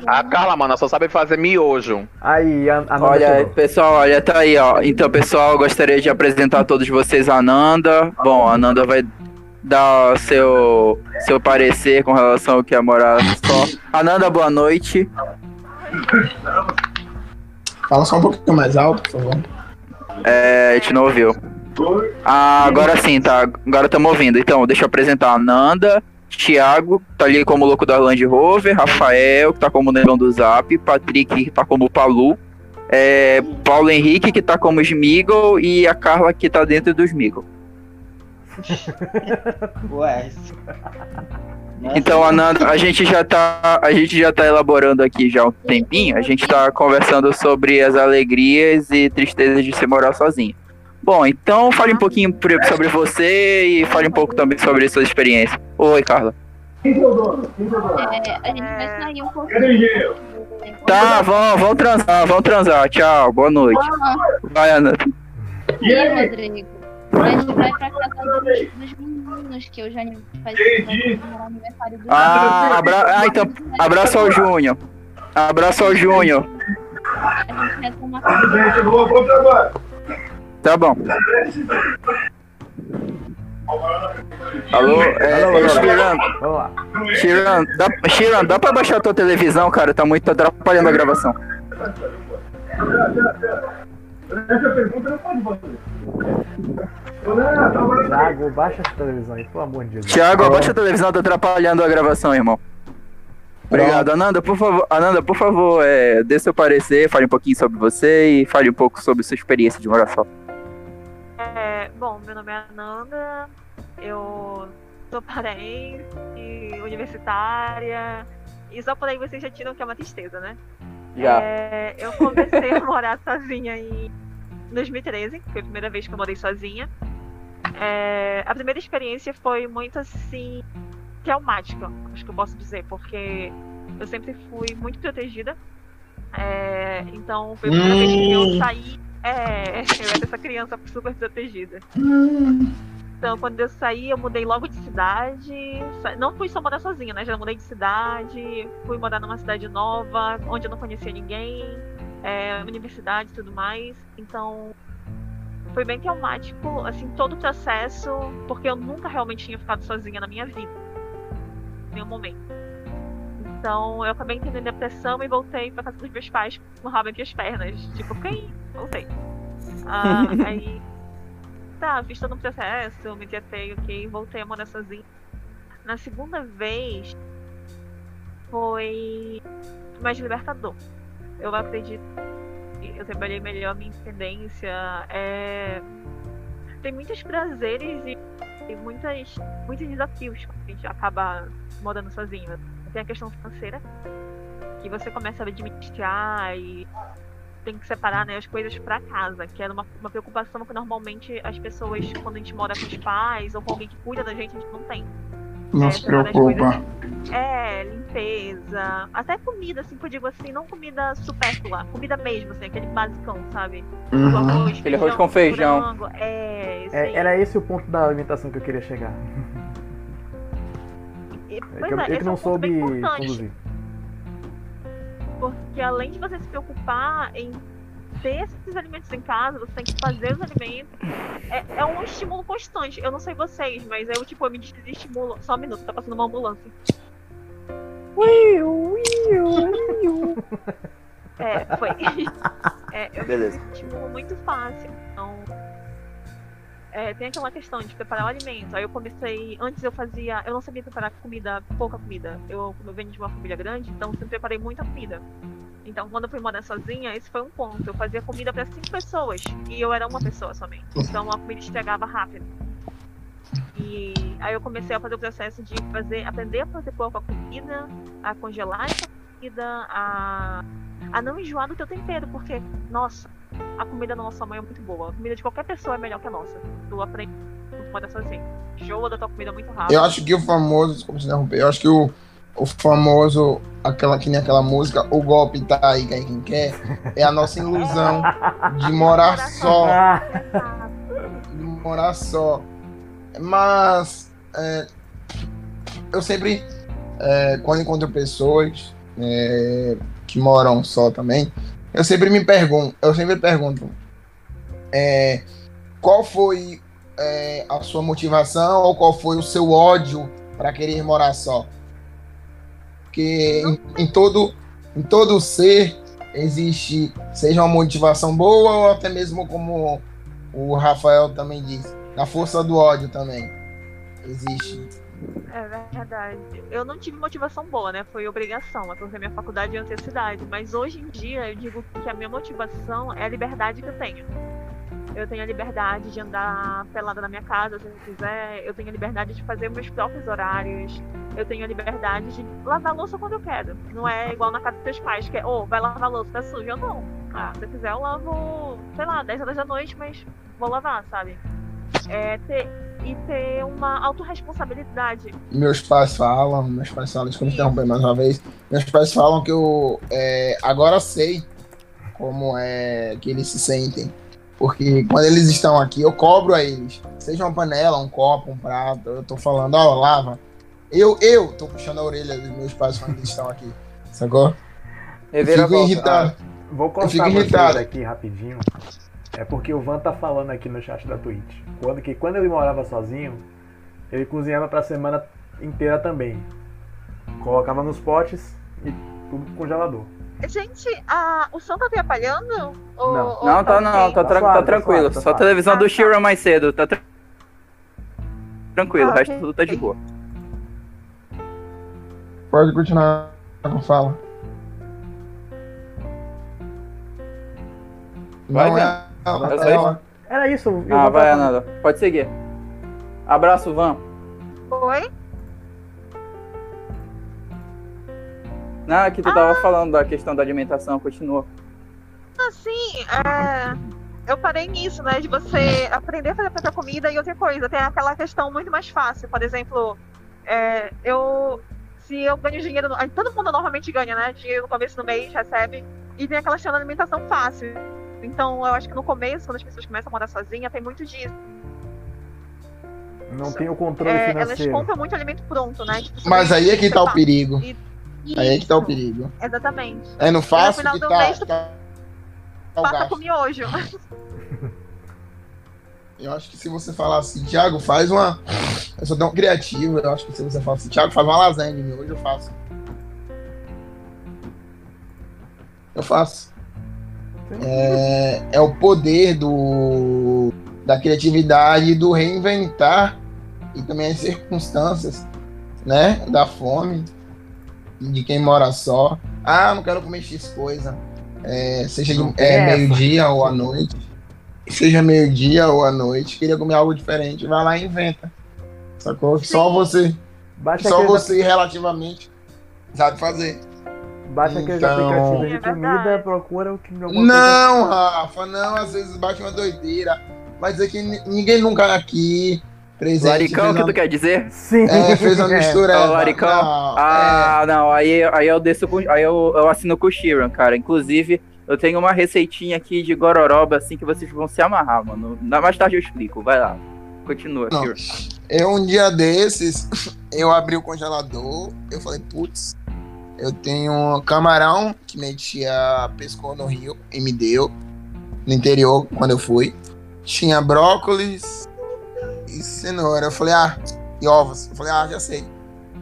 Ah, Carla, mano, só sabe fazer miojo. Aí, a, a Nanda Olha, chegou. pessoal, olha, tá aí, ó. Então, pessoal, eu gostaria de apresentar a todos vocês a Ananda. Bom, a Ananda vai dar seu, seu parecer com relação ao que é morar só. Ananda, boa noite. Fala só um pouquinho mais alto, por favor. É, a gente não ouviu. Ah, agora sim, tá. Agora estamos ouvindo. Então, deixa eu apresentar a Nanda, Thiago, tá ali como louco da Land Rover, Rafael, que tá como negão do Zap, Patrick, que tá como Palu, é, Paulo Henrique, que tá como Smiggle, e a Carla, que tá dentro do Smiggle. Ué. Então, Ananda, a gente já tá, a gente já tá elaborando aqui já há um tempinho. A gente tá conversando sobre as alegrias e tristezas de se morar sozinho. Bom, então fale um pouquinho sobre você e fale um pouco também sobre suas experiências. Oi, Carla. É, a gente vai sair um pouquinho. Tá, vão, vão transar, vão transar. Tchau, boa noite. Vai, Ananda. E aí, Rodrigo? Gente vai pra casa dos, meninos, que o Jânio faz o aniversário do Ah, abra... ah, então, abraço ao Júnior. Abraço ao Júnior. A gente vai tomar. Tá bom. Alô, é, Alô, alô. Shiran. Shiran, dá, Shiran, dá pra baixar a tua televisão, cara? Tá muito atrapalhando a gravação. Essa pergunta não pode fazer. Não, tá baixa essa televisão aí, pelo amor de Deus. Thiago, abaixa a televisão, tá atrapalhando a gravação, irmão. Obrigado, Ananda. Por favor, Ananda, por favor, é, dê seu parecer, fale um pouquinho sobre você e fale um pouco sobre sua experiência de morar só. É, bom, meu nome é Ananda, eu sou paraense, universitária, e só por aí vocês já tiram que é uma tristeza, né? Já. É, eu comecei a morar sozinha em 2013, foi a primeira vez que eu morei sozinha. É, a primeira experiência foi muito assim traumática, acho que eu posso dizer, porque eu sempre fui muito protegida. É, então foi a primeira vez que eu saí. É, eu era essa criança super protegida. Então, quando eu saí, eu mudei logo de cidade. Não fui só morar sozinha, né? Já mudei de cidade, fui morar numa cidade nova, onde eu não conhecia ninguém, é, universidade e tudo mais. Então, foi bem traumático, assim, todo o processo, porque eu nunca realmente tinha ficado sozinha na minha vida. Em nenhum momento. Então, eu acabei entendendo depressão e voltei pra casa dos meus pais com o rabo entre as pernas. Tipo, quem? Voltei. Ah, aí tá, fiz todo um processo, me tratei, ok, voltei a morar sozinha. Na segunda vez foi mais libertador. Eu acredito que eu trabalhei melhor minha independência. É... Tem muitos prazeres e, e muitas, muitos desafios quando a gente acaba morando sozinho. Tem a questão financeira, que você começa a administrar e tem que separar né, as coisas pra casa, que era uma, uma preocupação que normalmente as pessoas, quando a gente mora com os pais ou com alguém que cuida da gente, a gente não tem. Não É, se preocupa. É, limpeza, até comida, assim, que eu digo assim, não comida supérflua, comida mesmo, assim, aquele basicão, sabe? O Uhum. arroz, Aquele arroz com feijão. frango, é, É, era esse o ponto da alimentação que eu queria chegar. E, É que eu, é, eu que é não um soube conduzir. Porque além de você se preocupar em ter esses alimentos em casa, você tem que fazer os alimentos. É, é um estímulo constante. Eu não sei vocês, mas eu, tipo, eu me desestimulo. Só um minuto, tá passando uma ambulância. É, foi. É, eu Beleza. me estimulo muito fácil. Então. É, tem aquela questão de preparar o alimento. Aí eu comecei. Antes eu fazia. Eu não sabia preparar comida, pouca comida. Eu, como eu venho de uma família grande, então sempre preparei muita comida. Então, quando eu fui morar sozinha, esse foi um ponto. Eu fazia comida para cinco pessoas e eu era uma pessoa somente. Então, a comida estragava rápido. E aí eu comecei a fazer o processo de fazer, aprender a fazer pouca comida, a congelar essa comida, a, a não enjoar do teu tempero, porque, nossa, a comida da nossa mãe é muito boa. A comida de qualquer pessoa é melhor que a nossa. Tu aprende tu morar sozinho. Enjoa da tua comida muito rápido. Eu acho que o famoso, desculpa te interromper, eu acho que o, o famoso, aquela, que nem aquela música, o golpe tá aí, quem, quer, é a nossa ilusão de morar só. De morar só. Mas é, eu sempre, é, quando encontro pessoas é, que moram só também, eu sempre me pergunto, eu sempre pergunto é, qual foi é, a sua motivação ou qual foi o seu ódio para querer morar só. Porque em, em todo em todo ser existe seja uma motivação boa ou até mesmo como o Rafael também disse, na força do ódio também existe. É verdade. Eu não tive motivação boa, né? Foi obrigação, é porque minha faculdade é cidade. Mas hoje em dia eu digo que a minha motivação é a liberdade que eu tenho. Eu tenho a liberdade de andar pelada na minha casa se eu quiser. Eu tenho a liberdade de fazer meus próprios horários. Eu tenho a liberdade de lavar louça quando eu quero. Não é igual na casa dos teus pais, que é, ô, vai lavar louça, tá suja. Não. Ah, se eu quiser eu lavo, sei lá, 10 horas da noite, mas vou lavar, sabe? É ter, e ter uma autorresponsabilidade. Meus pais falam, meus pais falam, desculpa interromper mais uma vez, meus pais falam que eu é, agora sei como é que eles se sentem. Porque quando eles estão aqui, eu cobro a eles. Seja uma panela, um copo, um prato, eu tô falando, ó, lava. Eu, eu tô puxando a orelha dos meus pais quando eles estão aqui. Sacou? Eu fico Reviravolta. irritado. Vou Eu cortar fico irritado. aqui rapidinho. É porque o Van tá falando aqui no chat da Twitch. Quando, que quando ele morava sozinho, ele cozinhava pra semana inteira também. Colocava nos potes e tudo pro congelador. Gente, a... o som tá atrapalhando? Ou- Não. ou Não, tá não, ok? tá, Tá suave, tá tá tranquilo. suave, tá Só a suave. televisão Ah, do tá. Shira mais cedo, tá tra- tranquilo, Ah, o resto ok. tudo tá de boa. Pode continuar com fala. Vai, Não é a É só Rafaela. Era isso. eu Ah, vai, Ananda. Pode seguir. Abraço, Van. Oi? Não, que tu tava falando da questão da alimentação, continua. Assim, é, eu parei nisso, né? De você aprender a fazer a própria comida e outra coisa. Tem aquela questão muito mais fácil. Por exemplo, é, eu. Se eu ganho dinheiro. Todo mundo normalmente ganha, né? Dinheiro no começo do mês, recebe. E tem aquela questão da alimentação fácil. Então, eu acho que no começo, quando as pessoas começam a morar sozinha, tem muito disso. Não tem o controle É, elas financeiro. compram muito alimento pronto, né? Tipo, Mas aí é que tá o perigo. Isso, Aí é que tá o perigo. Exatamente. É no fácil final que do tá, mês, tá o Passa com miojo. Eu acho que se você falar assim, Thiago, faz uma. Eu sou tão criativo, eu acho que se você falar assim, Thiago, faz uma lasanha de mim, hoje eu faço. Eu faço. É, é o poder do, da criatividade, do reinventar e também as circunstâncias, né? Da fome, de quem mora só. Ah, não quero comer X coisa. É, seja de é, meio-dia ou à noite. Seja meio-dia ou à noite, queria comer algo diferente, vai lá e inventa. Sacou? Só você, Baixa só você relativamente sabe fazer. Baixa aqueles Então- aplicativos de É comida, verdade. procura o que coisa- Não, Rafa, não, às vezes bate uma doideira. Mas é que ni- ninguém nunca aqui presente. Laricão, fez que uma- tu quer dizer? Sim. É, fez uma É. mistura. Ó, Laricão. Não, é. Ah, não, aí, aí eu desço com. Aí eu, eu assino com o Shiran, cara. Inclusive, eu tenho uma receitinha aqui de gororoba, assim, que vocês vão se amarrar, mano. Na- Mais tarde eu explico, vai lá. Continua, Não. Shiran. Eu, um dia desses, eu abri o congelador, eu falei, putz, eu tenho um camarão que minha tia pescou no rio e me deu, no interior, quando eu fui. Tinha brócolis e cenoura. Eu falei, ah, e ovos. Eu falei, ah, já sei.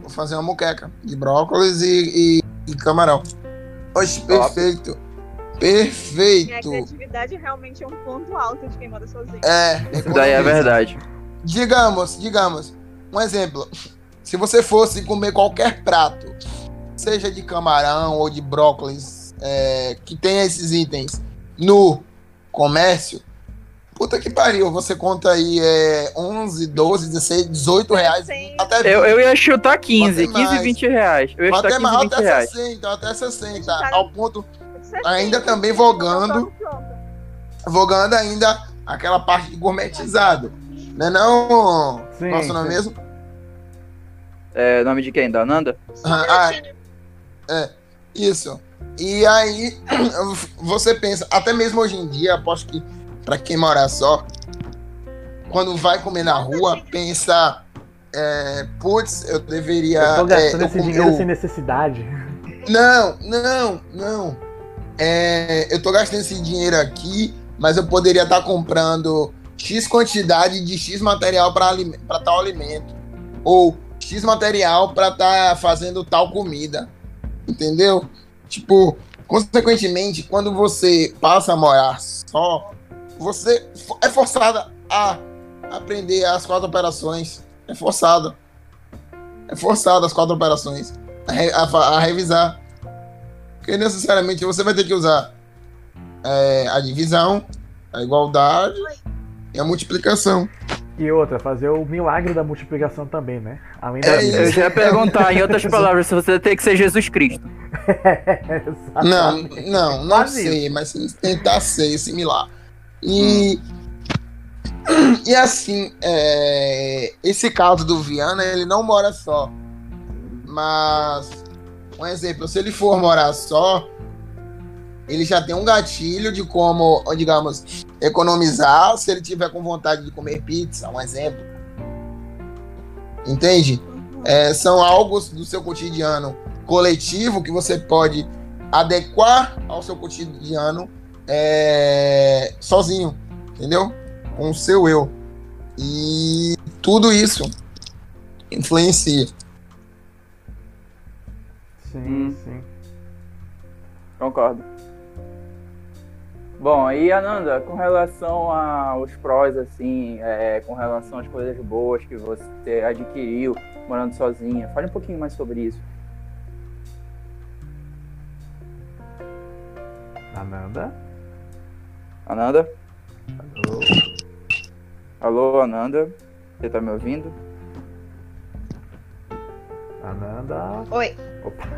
Vou fazer uma moqueca de brócolis e, e- e camarão. Oxe, Top. perfeito. Minha Perfeito. criatividade realmente é um ponto alto de quem mora sozinho. É, Isso daí é verdade. Digamos, digamos, um exemplo. Se você fosse comer qualquer prato, seja de camarão ou de brócolis, é, que tenha esses itens no comércio, puta que pariu, você conta aí é, 11, 12, 16, 18 reais, Sim. até 20, Eu, eu ia chutar 15, Bota 15, mais. 20 reais. Eu ia chutar até, 15, mais, 20 até reais. 60, até 60, Cara, ao ponto, ainda tem, também vogando. tem vogando ainda aquela parte de gourmetizado, né não? Sim, Nosso nome sim. mesmo? É, nome de quem? Da Nanda? Ah, é, isso. E aí, você pensa, até mesmo hoje em dia, aposto que pra quem mora só, quando vai comer na rua, pensa, é, putz, eu deveria. Eu tô gastando é, eu esse dinheiro eu- sem necessidade. Não, não, não. É, eu tô gastando esse dinheiro aqui, mas eu poderia estar comprando X quantidade de X material para tal alimento. Ou X material para estar fazendo tal comida. Entendeu? Tipo, consequentemente, quando você passa a morar só, você é forçada a aprender as quatro operações. É forçado. É forçado as quatro operações a, a a revisar. Porque necessariamente você vai ter que usar é, a divisão, a igualdade e a multiplicação. E outra, fazer o milagre da multiplicação também, né? Além É da isso. Eu já ia perguntar, em outras palavras, se você tem que ser Jesus Cristo. Não, não, não Quase sei, mas tentar ser similar. E, e assim, é, esse caso do Viana, ele não mora só. Mas, um exemplo, se ele for morar só, ele já tem um gatilho de como, digamos, economizar se ele tiver com vontade de comer pizza, um exemplo. Entende? É, são algo do seu cotidiano coletivo que você pode adequar ao seu cotidiano é, sozinho, entendeu? Com o seu eu. E tudo isso influencia. Sim, sim. Concordo. Bom, e Ananda, com relação aos prós, assim, é, com relação às coisas boas que você adquiriu morando sozinha, fale um pouquinho mais sobre isso. Ananda? Ananda? Alô? Alô, Ananda? Você tá me ouvindo? Ananda? Oi.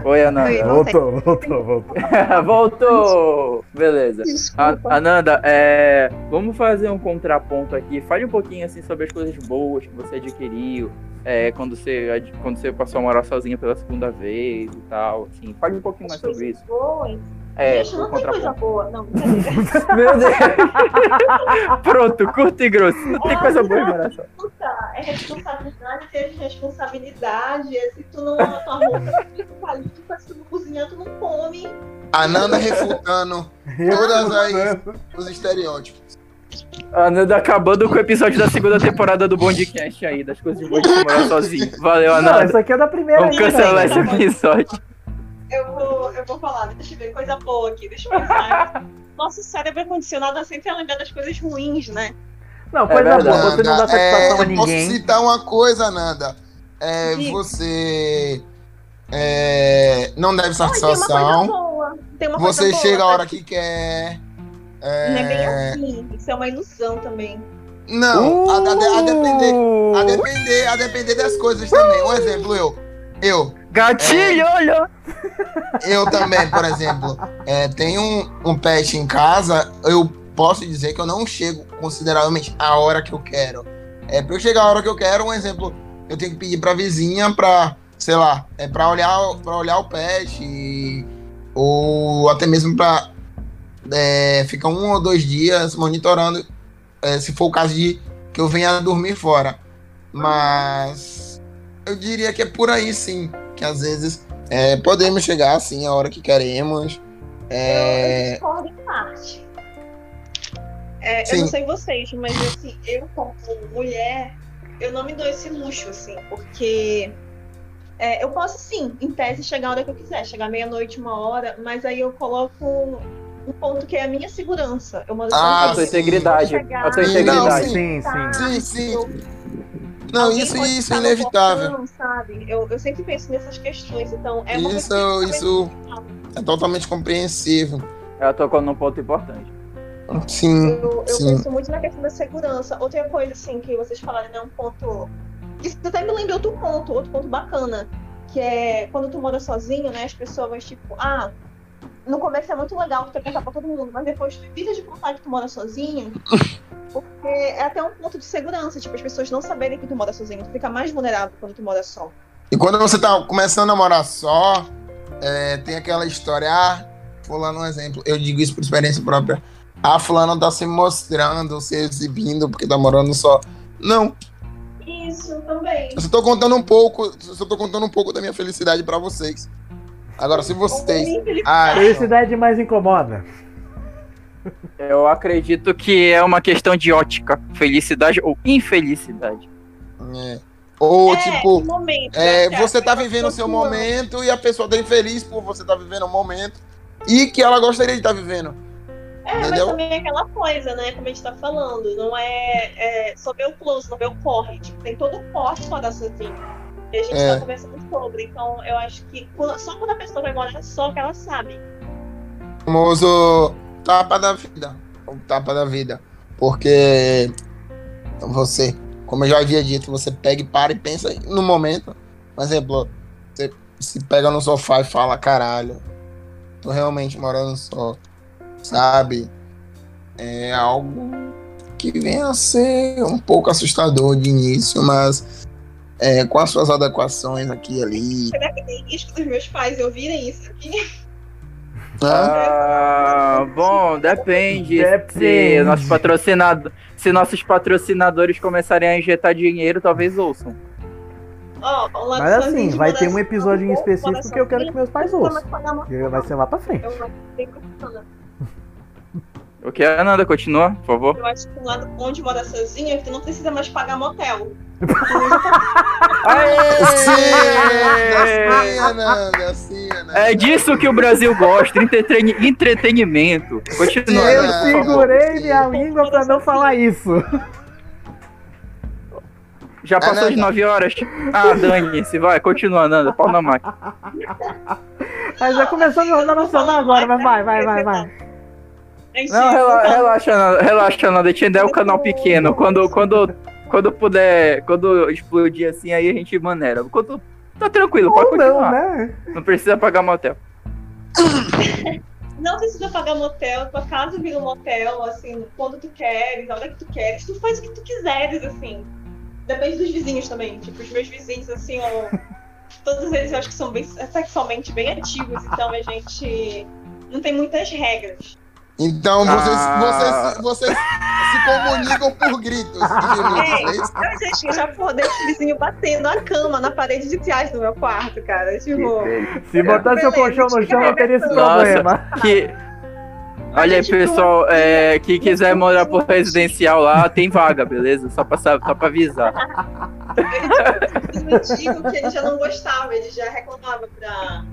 Oi, Ananda. Oi. Voltou, voltou, voltou. Voltou! Beleza. Desculpa. Ananda, é, vamos fazer um contraponto aqui. Fale um pouquinho assim sobre as coisas boas que você adquiriu, é, quando, você, quando você passou a morar sozinha pela segunda vez e tal. Assim. Fale um pouquinho mais sobre isso. boas. É, não tem coisa boa. Não, brincadeira. Meu Deus! Pronto, curto e grosso. Não tem coisa boa. Puta, é responsabilidade, ter responsabilidade. é Se tu não lava tua roupa, tu fica limpa, se tu não cozinhar, tu não come. Ananda refutando todas as os estereótipos. Ananda acabando com o episódio da segunda temporada do Bondcast aí, das coisas boas de morar sozinho. Valeu, Não, Ananda. isso aqui é da primeira Vamos cancelar esse episódio. Eu vou, eu vou falar, deixa eu ver, coisa boa aqui, deixa eu pensar. Nosso cérebro é condicionado a sempre lembrar das coisas ruins, né? Não, coisa verdade. boa, você não dá Nanda, é, satisfação a eu posso ninguém. citar uma coisa, Nanda. É, Diga. você é, não deve Ai, tem uma coisa satisfação. boa. Tem uma coisa Você boa, chega a hora que quer. Não é bem É, assim, isso é uma ilusão também. não, a, a- a depender, Uh! a depender, a depender das coisas também. Um exemplo, eu. Eu, Gatilho, olha! eu também, por exemplo, é, tenho um, um pet em casa, eu posso dizer que eu não chego consideravelmente a hora que eu quero. É, pra eu chegar a hora que eu quero, um exemplo, eu tenho que pedir pra vizinha pra, sei lá, é pra olhar, pra olhar o pet, e- ou até mesmo pra é, ficar um ou dois dias monitorando, é, se for o caso de que eu venha dormir fora. Mas eu diria que é por aí sim, que às vezes é, podemos chegar assim a hora que queremos. Eu, eu É, discordo em parte. É, eu Sim. não sei vocês, mas assim, eu como mulher, eu não me dou esse luxo, assim, porque é, eu posso sim, em tese, chegar a hora que eu quiser, chegar meia-noite, uma hora, mas aí eu coloco um ponto que é a minha segurança. Eu mando Ah, a sim. integridade. A Sim, integridade. não, Sim, sim. sim, sim. Não, Alguém isso, pode isso é inevitável. portão, sabe? Eu, eu sempre penso nessas questões, então é uma Isso, isso é totalmente compreensível. Ela tocou num ponto importante. Sim, Eu, eu sim. penso muito na questão da segurança. Outra coisa, assim, que vocês falaram, né? Um ponto. Isso até me lembra outro ponto, outro ponto bacana. Que é quando tu mora sozinho, né? As pessoas vão, tipo, ah, no começo é muito legal tu contar pra todo mundo, mas depois tu evita de contar que tu mora sozinho. Porque é até um ponto de segurança, tipo, as pessoas não saberem que tu mora sozinho. Tu fica mais vulnerável quando tu mora só. E quando você tá começando a morar só, é, tem aquela história, ah, fulano um exemplo, eu digo isso por experiência própria. Ah, fulano tá se mostrando, se exibindo porque tá morando só. Não, Isso também. eu só tô contando um pouco, eu só tô contando um pouco da minha felicidade pra vocês. Agora, se vocês acham, Felicidade mais incomoda. Eu acredito que é uma questão de ótica. Felicidade ou infelicidade. é, ou é, tipo, momento, É, né? você tá vivendo o seu momento e a pessoa tá infeliz por você tá vivendo o momento e que ela gostaria de estar vivendo. É, mas Entendeu? também é aquela coisa, né? Como a gente tá falando, não é, é só ver o close, não ver o corre. Tipo, tem todo o corre fora sozinho. E a gente É. tá conversando sobre. Então, eu acho que só quando a pessoa vai morar só que ela sabe. O famoso tapa da vida. O tapa da vida. Porque você, como eu já havia dito, você pega e para e pensa no momento. Por exemplo, você se pega no sofá e fala, caralho, tô realmente morando só. Sabe? É algo que vem a ser um pouco assustador de início, mas é, com as suas adequações aqui e ali. Será que tem risco dos meus pais ouvirem isso aqui? né? Ah, bom, depende. Se Depende. nossos, patrocinado... Se nossos patrocinadores começarem a injetar dinheiro, talvez ouçam. Ó, o lado Mas assim, vai ter um só, episódio em específico que eu quero que meus pais ouçam. vai ser lá pra frente. O que, Ananda? Continua, por favor. Eu acho que o lado bom de morar sozinho é que tu não precisa mais pagar motel. Sim, sim, Ananda, sim, Ananda. É disso que o Brasil gosta, entreteni- entretenimento. Continua. Eu Nanda, segurei minha língua pra não falar isso. Já passou de Nanda. 9 horas? Ah, dane-se, vai, continua, Nanda, pau na máquina. Mas já começou no Jornal Nacional agora, mas vai, vai, vai, vai. Não, rela- relaxa, Nanda, relaxa, Nanda, a gente ainda é um canal pequeno. Quando, quando, quando puder, quando explodir assim, aí a gente maneira. Quando, tá tranquilo, pode Ou não, continuar. né? Não precisa pagar motel. Não precisa pagar motel, tua casa vira um motel, assim, quando tu queres, a hora que tu queres, tu faz o que tu quiseres, assim. Depende dos vizinhos também. Tipo, os meus vizinhos, assim, ó, todos eles eu acho que são bem sexualmente bem ativos, então a gente não tem muitas regras. Então vocês, Ah. vocês, vocês se comunicam por gritos. É, é eu, gente, eu já acordei com o vizinho batendo a cama na parede de trás do meu quarto, cara. Tipo, Se botar seu colchão no chão, não teria esse problema. Que. Olha aí, pessoal, é, que quiser morar por residencial lá, tem vaga, beleza? Só pra, só pra avisar. Mendigos que ele já não gostava, ele já reclamava pra,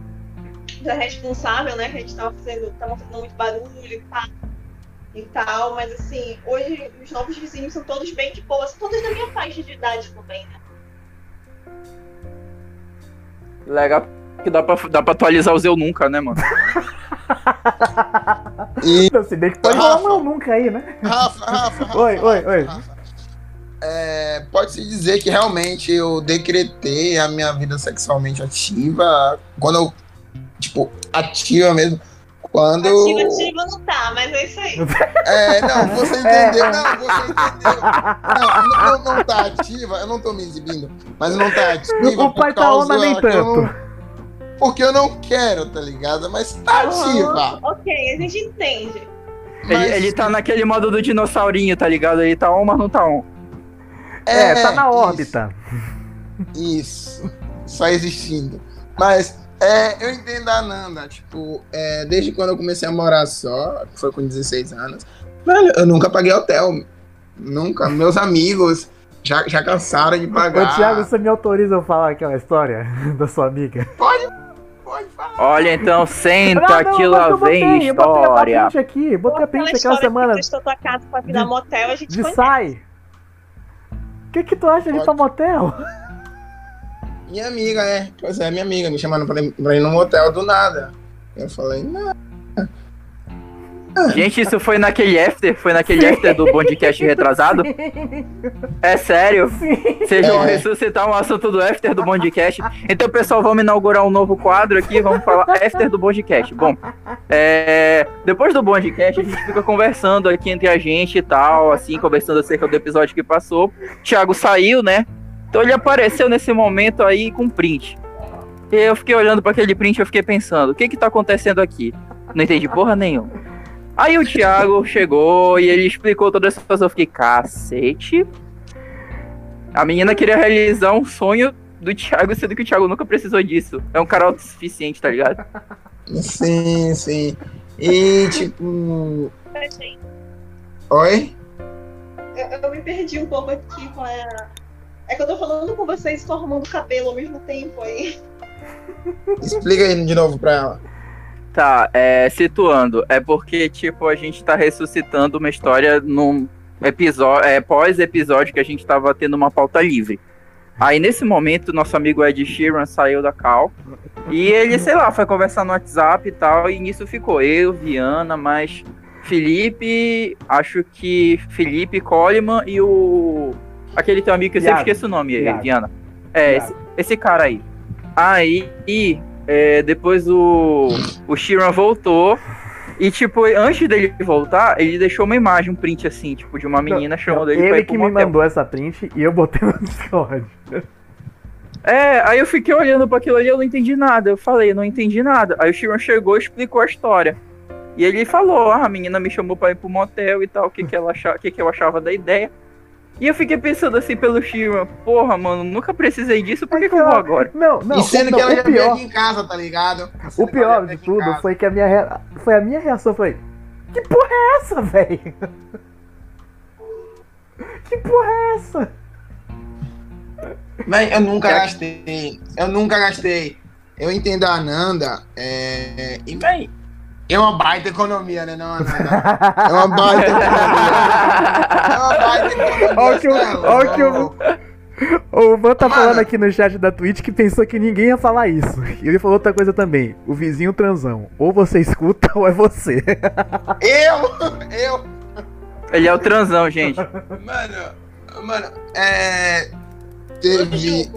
pra responsável, né? Que a gente tava fazendo, tava fazendo muito barulho e tal, e tal. Mas assim, hoje os novos vizinhos são todos bem de boa, são todos da minha faixa de idade também, né? Legal que dá pra, dá pra atualizar o Zeu nunca, né, mano? E Se bem que pode rolar um eu nunca aí, né? Rafa, Rafa, Rafa, Oi, oi, oi. Rafa. É, Pode-se dizer que realmente eu decretei a minha vida sexualmente ativa quando eu, tipo, ativa mesmo. Quando. Ativa, ativa não tá, mas é isso aí. É, não, você entendeu. Não, você entendeu. Não, não, não, tá ativa, eu não tô me exibindo, mas não tá ativa. O pai por tá onda causa nem que eu não- tanto. porque eu não quero, tá ligado? Mas tá ativa. Ok, a gente entende. Ele, Mas- ele tá naquele modo do dinossaurinho, tá ligado? Ele tá on, mas não tá on. É, tá na isso. órbita. Isso. Só existindo. Mas é, eu entendo a Nanda. Tipo, é, desde quando eu comecei a morar só, que foi com 16 anos, velho, eu nunca paguei hotel. Nunca. Meus amigos já, já cansaram de pagar. Ô, Thiago, você me autoriza eu falar aquela história da sua amiga? Pode falar. Olha, então, senta Não, não, que lá botei, vem eu botei a história. print aqui, botei a print aquela semana que tua casa pra virar de- motel, a gente de conhece. sai. O que que tu acha de ir pra motel? Minha amiga, é. Pois é, minha amiga me chamando pra ir, pra ir num motel do nada. Eu falei, não. Gente, isso foi naquele after? Foi naquele after do Bondcast retrasado? É sério? Vocês vão É. ressuscitar um assunto do after do Bondcast. Então, pessoal, vamos inaugurar um novo quadro aqui. Vamos falar after do Bondcast. Bom, é, depois do Bondcast, a gente fica conversando aqui entre a gente e tal, assim, conversando acerca do episódio que passou. Thiago saiu, né? Então ele apareceu nesse momento aí com print. E eu fiquei olhando para aquele print e eu fiquei pensando, o que que tá acontecendo aqui? Não entendi porra nenhuma. Aí o Thiago chegou e ele explicou toda essa situação. Eu fiquei, cacete. A menina queria realizar um sonho do Thiago, sendo que o Thiago nunca precisou disso. É um cara autossuficiente, tá ligado? Sim, sim. E tipo. Oi? Eu, eu me perdi um pouco aqui com a. É que eu tô falando com vocês e tô arrumando o cabelo ao mesmo tempo aí. Explica aí de novo pra ela. Tá, é, situando, é porque, tipo, a gente tá ressuscitando uma história num episódio, é, pós-episódio que a gente tava tendo uma pauta livre. Aí, nesse momento, nosso amigo Ed Sheeran saiu da Cal e ele, sei lá, foi conversar no WhatsApp e tal, e nisso ficou eu, Viana, mas Felipe, acho que Felipe Coleman e o... aquele teu amigo que eu sempre Iago. esqueço o nome, Iago. Viana. É, Iago. esse, esse cara aí. Aí, é, depois o, o Sheeran voltou. E, tipo, antes dele voltar, ele deixou uma imagem, um print assim, tipo, de uma menina chamando ele pra Ele ir pro que me mandou essa print e eu botei no Discord. É, aí eu fiquei olhando pra aquilo ali, eu não entendi nada. Eu falei, não entendi nada. Aí o Sheeran chegou e explicou a história. E ele falou, ah, a menina me chamou pra ir pro motel e tal, o que, que, ela achava, que, que eu achava da ideia. E eu fiquei pensando assim pelo Sheeran, porra, mano, nunca precisei disso, por que, que eu vou agora? Não, não, e sendo não, que ela já veio pior, aqui em casa, tá ligado? o pior de tudo foi que a minha rea- foi a minha reação foi que porra é essa, velho? Que porra é essa? Véi, eu nunca gastei. Eu nunca gastei eu entendo a Ananda, é, e bem, é uma baita economia, né, não, Ananda? É uma baita economia. É uma baita economia. Olha o que olha o que o-. O Van tá Mano. falando aqui no chat da Twitch que pensou que ninguém ia falar isso. E ele falou outra coisa também. O vizinho transão. Ou você escuta ou é você. Eu, eu, Ele é o transão, gente. Mano, mano, é. Teve.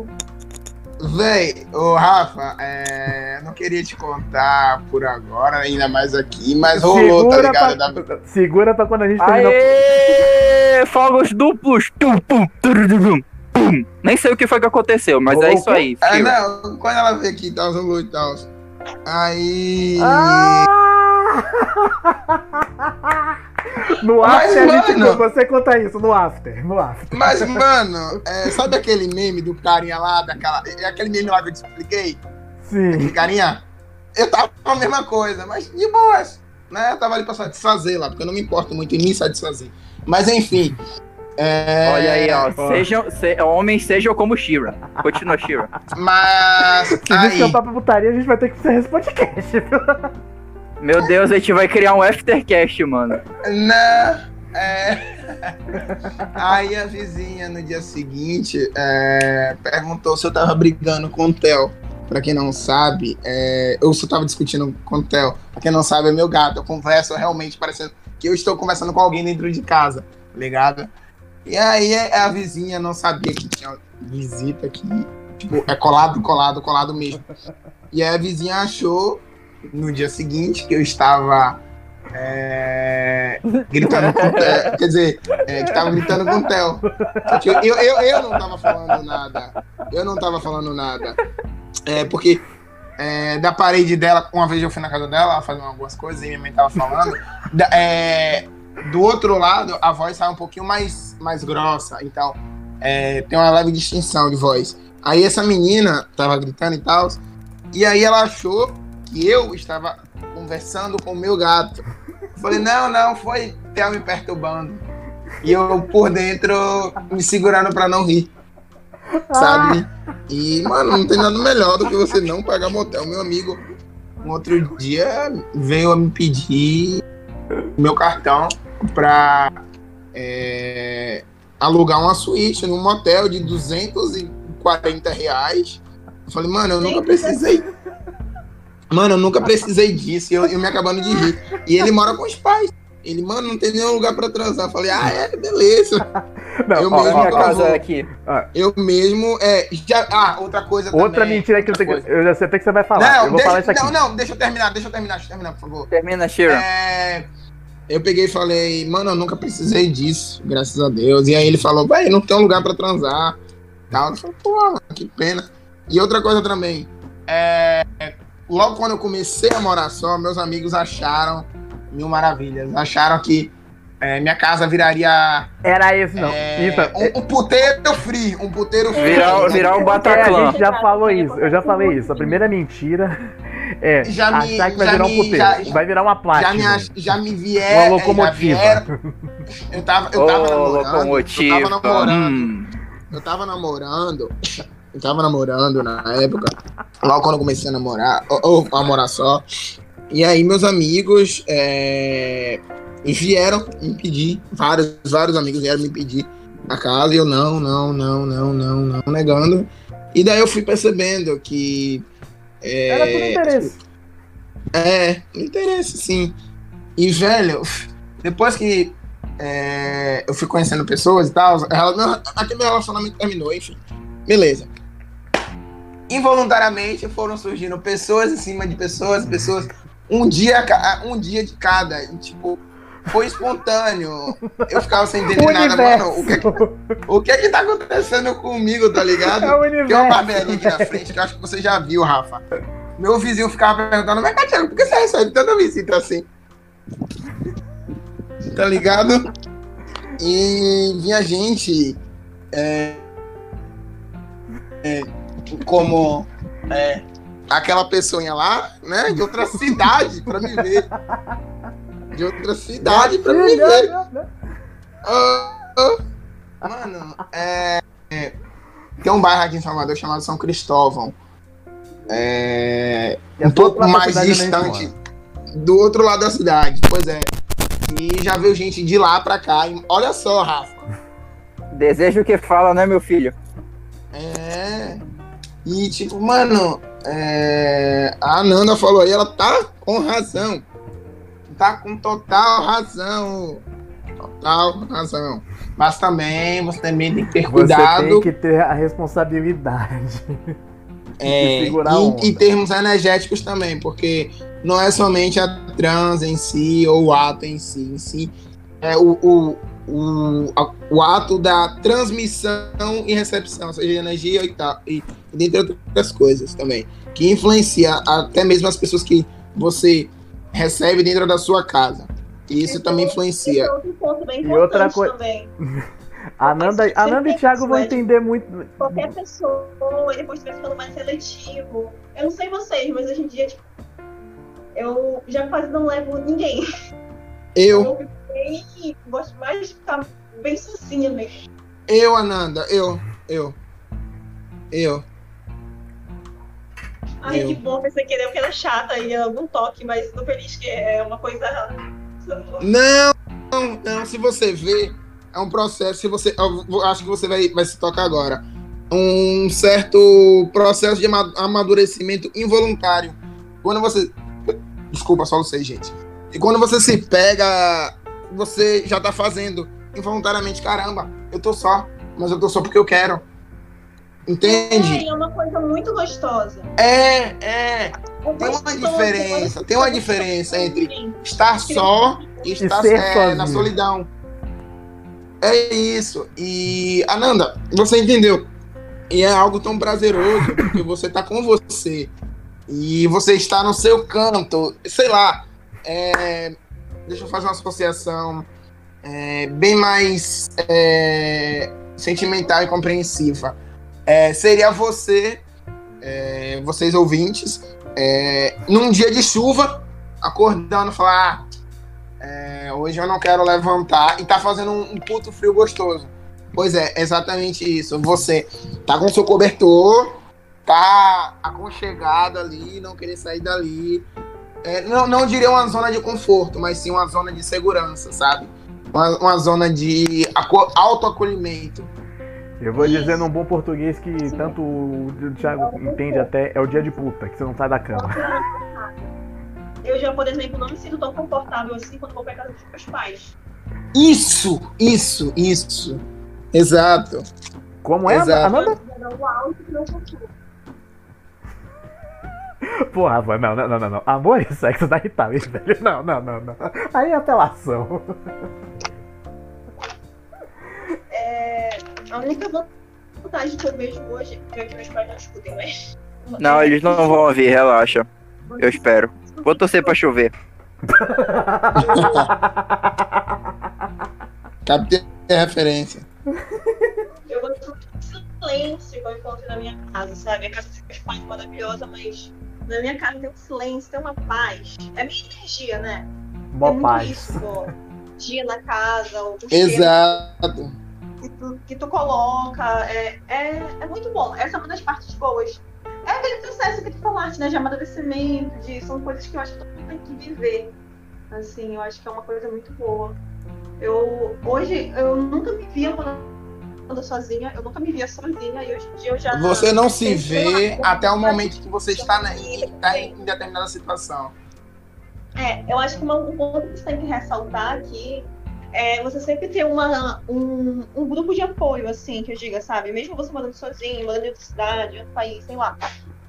Véi, ô Rafa, é. Não queria te contar por agora, ainda mais aqui, mas rolou, tá ligado? Da- pra, segura pra quando a gente terminar. Aê! Fogos duplos! Tum, pum, tururum, pum. Nem sei o que foi que aconteceu, mas é isso aí. É, não, quando ela veio aqui, tá usando luz e tal. Aí. Ah! No Mas, after, a gente, mano- você conta isso, no after, no after. Mas, mano, é, sabe aquele meme do carinha lá, daquela. É aquele meme lá que eu te expliquei? Sim. Aquele carinha? Eu tava com a mesma coisa, mas de boas. Né? Eu tava ali pra satisfazer lá, porque eu não me importo muito em me satisfazer. Mas enfim. é, Olha aí, ó. Sejam, se, homens sejam como Shira. Continua, Shira. Mas. Se isso Aí, é um papo putaria, a gente vai ter que encerrar esse podcast. Meu Deus, a gente vai criar um aftercast, mano. Né? É... Aí a vizinha no dia seguinte é, perguntou se eu tava brigando com o Theo. Pra quem não sabe, é, eu só tava discutindo com o Theo. Pra quem não sabe, é meu gato. Eu converso realmente parecendo que eu estou conversando com alguém dentro de casa, tá ligado? E aí a vizinha não sabia que tinha visita aqui. Tipo, é colado, colado, colado mesmo. E aí a vizinha achou no dia seguinte que eu estava é, gritando com Theo. Quer dizer, é, que estava gritando com o Theo. Que Eu, eu, eu, não estava falando nada. Eu não estava falando nada. É, porque é, da parede dela, uma vez eu fui na casa dela fazer algumas coisas e minha mãe tava falando. da- é, do outro lado, a voz sai um pouquinho mais, mais grossa. Então, é, tem uma leve distinção de voz. Aí essa menina tava gritando e tal. E aí ela achou que eu estava conversando com o meu gato. Falei, não, não, foi Theo me perturbando. E eu por dentro me segurando pra não rir. Sabe? E, mano, não tem nada melhor do que você não pagar motel. Meu amigo, um outro dia veio a me pedir meu cartão pra é, alugar uma suíte num motel de 240 reais. Eu falei, mano, eu nunca precisei. Mano, eu nunca precisei disso. E eu, eu me acabando de rir. E ele mora com os pais. Ele, mano, não tem nenhum lugar pra transar. Eu falei, ah, é, beleza. Não, Eu ó, mesmo Minha casa é aqui. Eu mesmo, é. Já, ah, outra coisa outra também. mentira que eu, outra coisa. eu já sei até que você vai falar. Não, eu vou deixa, falar isso aqui. não, não, deixa eu terminar, deixa eu terminar, deixa eu terminar, por favor. Termina, Shira. É, eu peguei e falei, mano, eu nunca precisei disso, graças a Deus. E aí ele falou, vai, não tem um lugar pra transar. Tal. Eu falei, pô, que pena. E outra coisa também, é, logo quando eu comecei a morar só, meus amigos acharam mil maravilhas. Acharam que é, minha casa viraria Era esse, não. é, Então, um, um puteiro free, um puteiro free. Virar, virar um é, a Bataclan. gente já falou isso. Eu já falei isso. A primeira mentira é Já me- achar que vai já virar um me- puteiro. já- vai virar uma já plástica. me, já me Uma vieram. já locomotiva. vieram. Eu tava, eu tava Ô, namorando. locomotiva. Eu tava namorando. Hum. Eu tava namorando. Eu tava namorando na época. Logo quando eu comecei a namorar. Ou, ou a morar só. E aí meus amigos é, vieram me pedir. Vários, vários amigos vieram me pedir a casa. E eu não, não, não, não, não, não, negando. E daí eu fui percebendo que. é, Era tudo interesse. é, interesse, sim. E, velho, depois que é, eu fui conhecendo pessoas e tal, ela- meu- aquele relacionamento terminou, enfim. Beleza. Involuntariamente foram surgindo pessoas em cima de pessoas, pessoas. Um dia, um dia de cada. E, tipo, foi espontâneo. Eu ficava sem entender O nada, mano. O que, é que- universo. o que é que tá acontecendo comigo, tá ligado? É o Tem uma universo. barbearia aqui na frente que eu acho que você já viu, Rafa. Meu vizinho ficava perguntando, mas Catiago, por que você recebe tanta visita assim? Tá ligado? E vinha gente é, é, como é, aquela pessoinha lá, né? De outra cidade pra me ver. De outra cidade pra me ver. Ah. Mano, é, é, tem um bairro aqui em Salvador chamado São Cristóvão. é, um pouco mais distante do outro lado da cidade. Pois é. E já veio gente de lá pra cá. E olha só, Rafa. Desejo que fala, né, meu filho? É. E tipo, mano, é, a Ananda falou aí, ela tá com razão. Tá com total razão. Total razão. Mas também você também tem que ter Você cuidado tem que ter a responsabilidade. é, a em, em termos energéticos também, porque não é somente a trans em si ou o ato em si, em si é o, o, o, a- o ato da transmissão e recepção, ou seja, energia e tal, e dentre outras coisas também, que influencia até mesmo as pessoas que você recebe dentro da sua casa. E isso também Esse influencia. é outro ponto bem E importante outra coi- também. A Nanda, Você a Nanda e Thiago vão né? entender muito. Qualquer pessoa, ele depois vai ficando mais seletivo. Eu não sei vocês, mas hoje em dia, tipo, eu já quase não levo ninguém. Eu, Eu bem, gosto mais de ficar bem sozinha mesmo. eu, Ananda, eu, eu, eu. Ai, Eu. que bom, pensei que que era chata e algum toque, mas tô feliz que é uma coisa. Não, não, não. Se você vê, é um processo. Se você, acho que você vai, vai se tocar agora. Um certo processo de ama- amadurecimento involuntário. Quando você. Desculpa, só sei, gente. E quando você se pega, você já tá fazendo involuntariamente. Caramba, eu tô só, mas eu tô só porque eu quero. Entende? É, é uma coisa muito gostosa. É, é. É Tem uma diferença, tem uma diferença entre estar só e estar é, na solidão. É isso. E, Ananda, você entendeu? E é algo tão prazeroso, porque você tá com você. E você está no seu canto. Sei lá. é, deixa eu fazer uma associação é, bem mais é, sentimental e compreensiva. É, seria você, é, vocês ouvintes, é, num dia de chuva, acordando, falar: ah, é, hoje eu não quero levantar, e tá fazendo um, um puto frio gostoso. Pois é, exatamente isso. Você tá com seu cobertor, tá aconchegado ali, não querer sair dali. É, não, não diria uma zona de conforto, mas sim uma zona de segurança, sabe? Uma, uma zona de aco- autoacolhimento. Eu vou dizer num bom português que tanto o Thiago entende até, é o dia de puta, que você não sai da cama. Eu já, por exemplo, não me sinto tão confortável assim quando vou pra casa dos meus pais. Isso, isso, isso. Exato. Como é, Exato. Ananda? Eu dou o áudio que não consigo. Porra, não, não, não, não, não. Amor e sexo dá irritável, velho. Não, não, não, não. Aí é apelação. a única vantagem que eu vejo hoje é que meus pais não escutem, mas. Não, eles não vão ouvir, relaxa. Eu espero. Vou torcer pra chover. Captei a referência. Eu gosto do silêncio que eu encontro na minha casa, sabe? A casa dos meus pais é maravilhosa, mas na minha casa tem um silêncio, tem uma paz. É minha energia, né? Mó é muito paz. isso. Dia na casa, Exato. Que tu, que tu coloca. É, é, é muito bom. Essa é uma das partes boas. É aquele processo que tu falaste, né? De amadurecimento, de, são coisas que eu acho que todo mundo tem que viver. Assim, eu acho que é uma coisa muito boa. Eu, hoje, eu nunca me via morando sozinha, eu nunca me via sozinha, e hoje em dia eu já. Você não se vê até o momento que você está na, em, em determinada situação. É, eu acho que um ponto que você tem que ressaltar aqui é você sempre ter uma, um, um grupo de apoio, assim, que eu diga, sabe? Mesmo você morando sozinho, morando em outra cidade, em outro país, sei lá.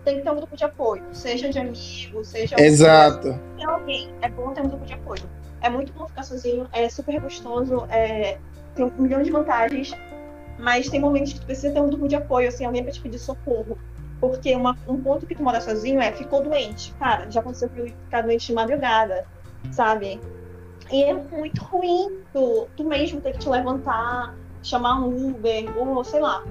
Tem que ter um grupo de apoio, seja de amigos, seja. Exato. Tem alguém, é bom ter um grupo de apoio. É muito bom ficar sozinho, é super gostoso, é, tem um milhão de vantagens, mas tem momentos que tu precisa ter um grupo de apoio, assim, alguém pra te pedir socorro. Porque uma- um ponto que tu mora sozinho é ficou doente. Cara, já aconteceu que eu ficar doente de madrugada, sabe? E é muito ruim tu, tu mesmo ter que te levantar, chamar um Uber, ou sei lá,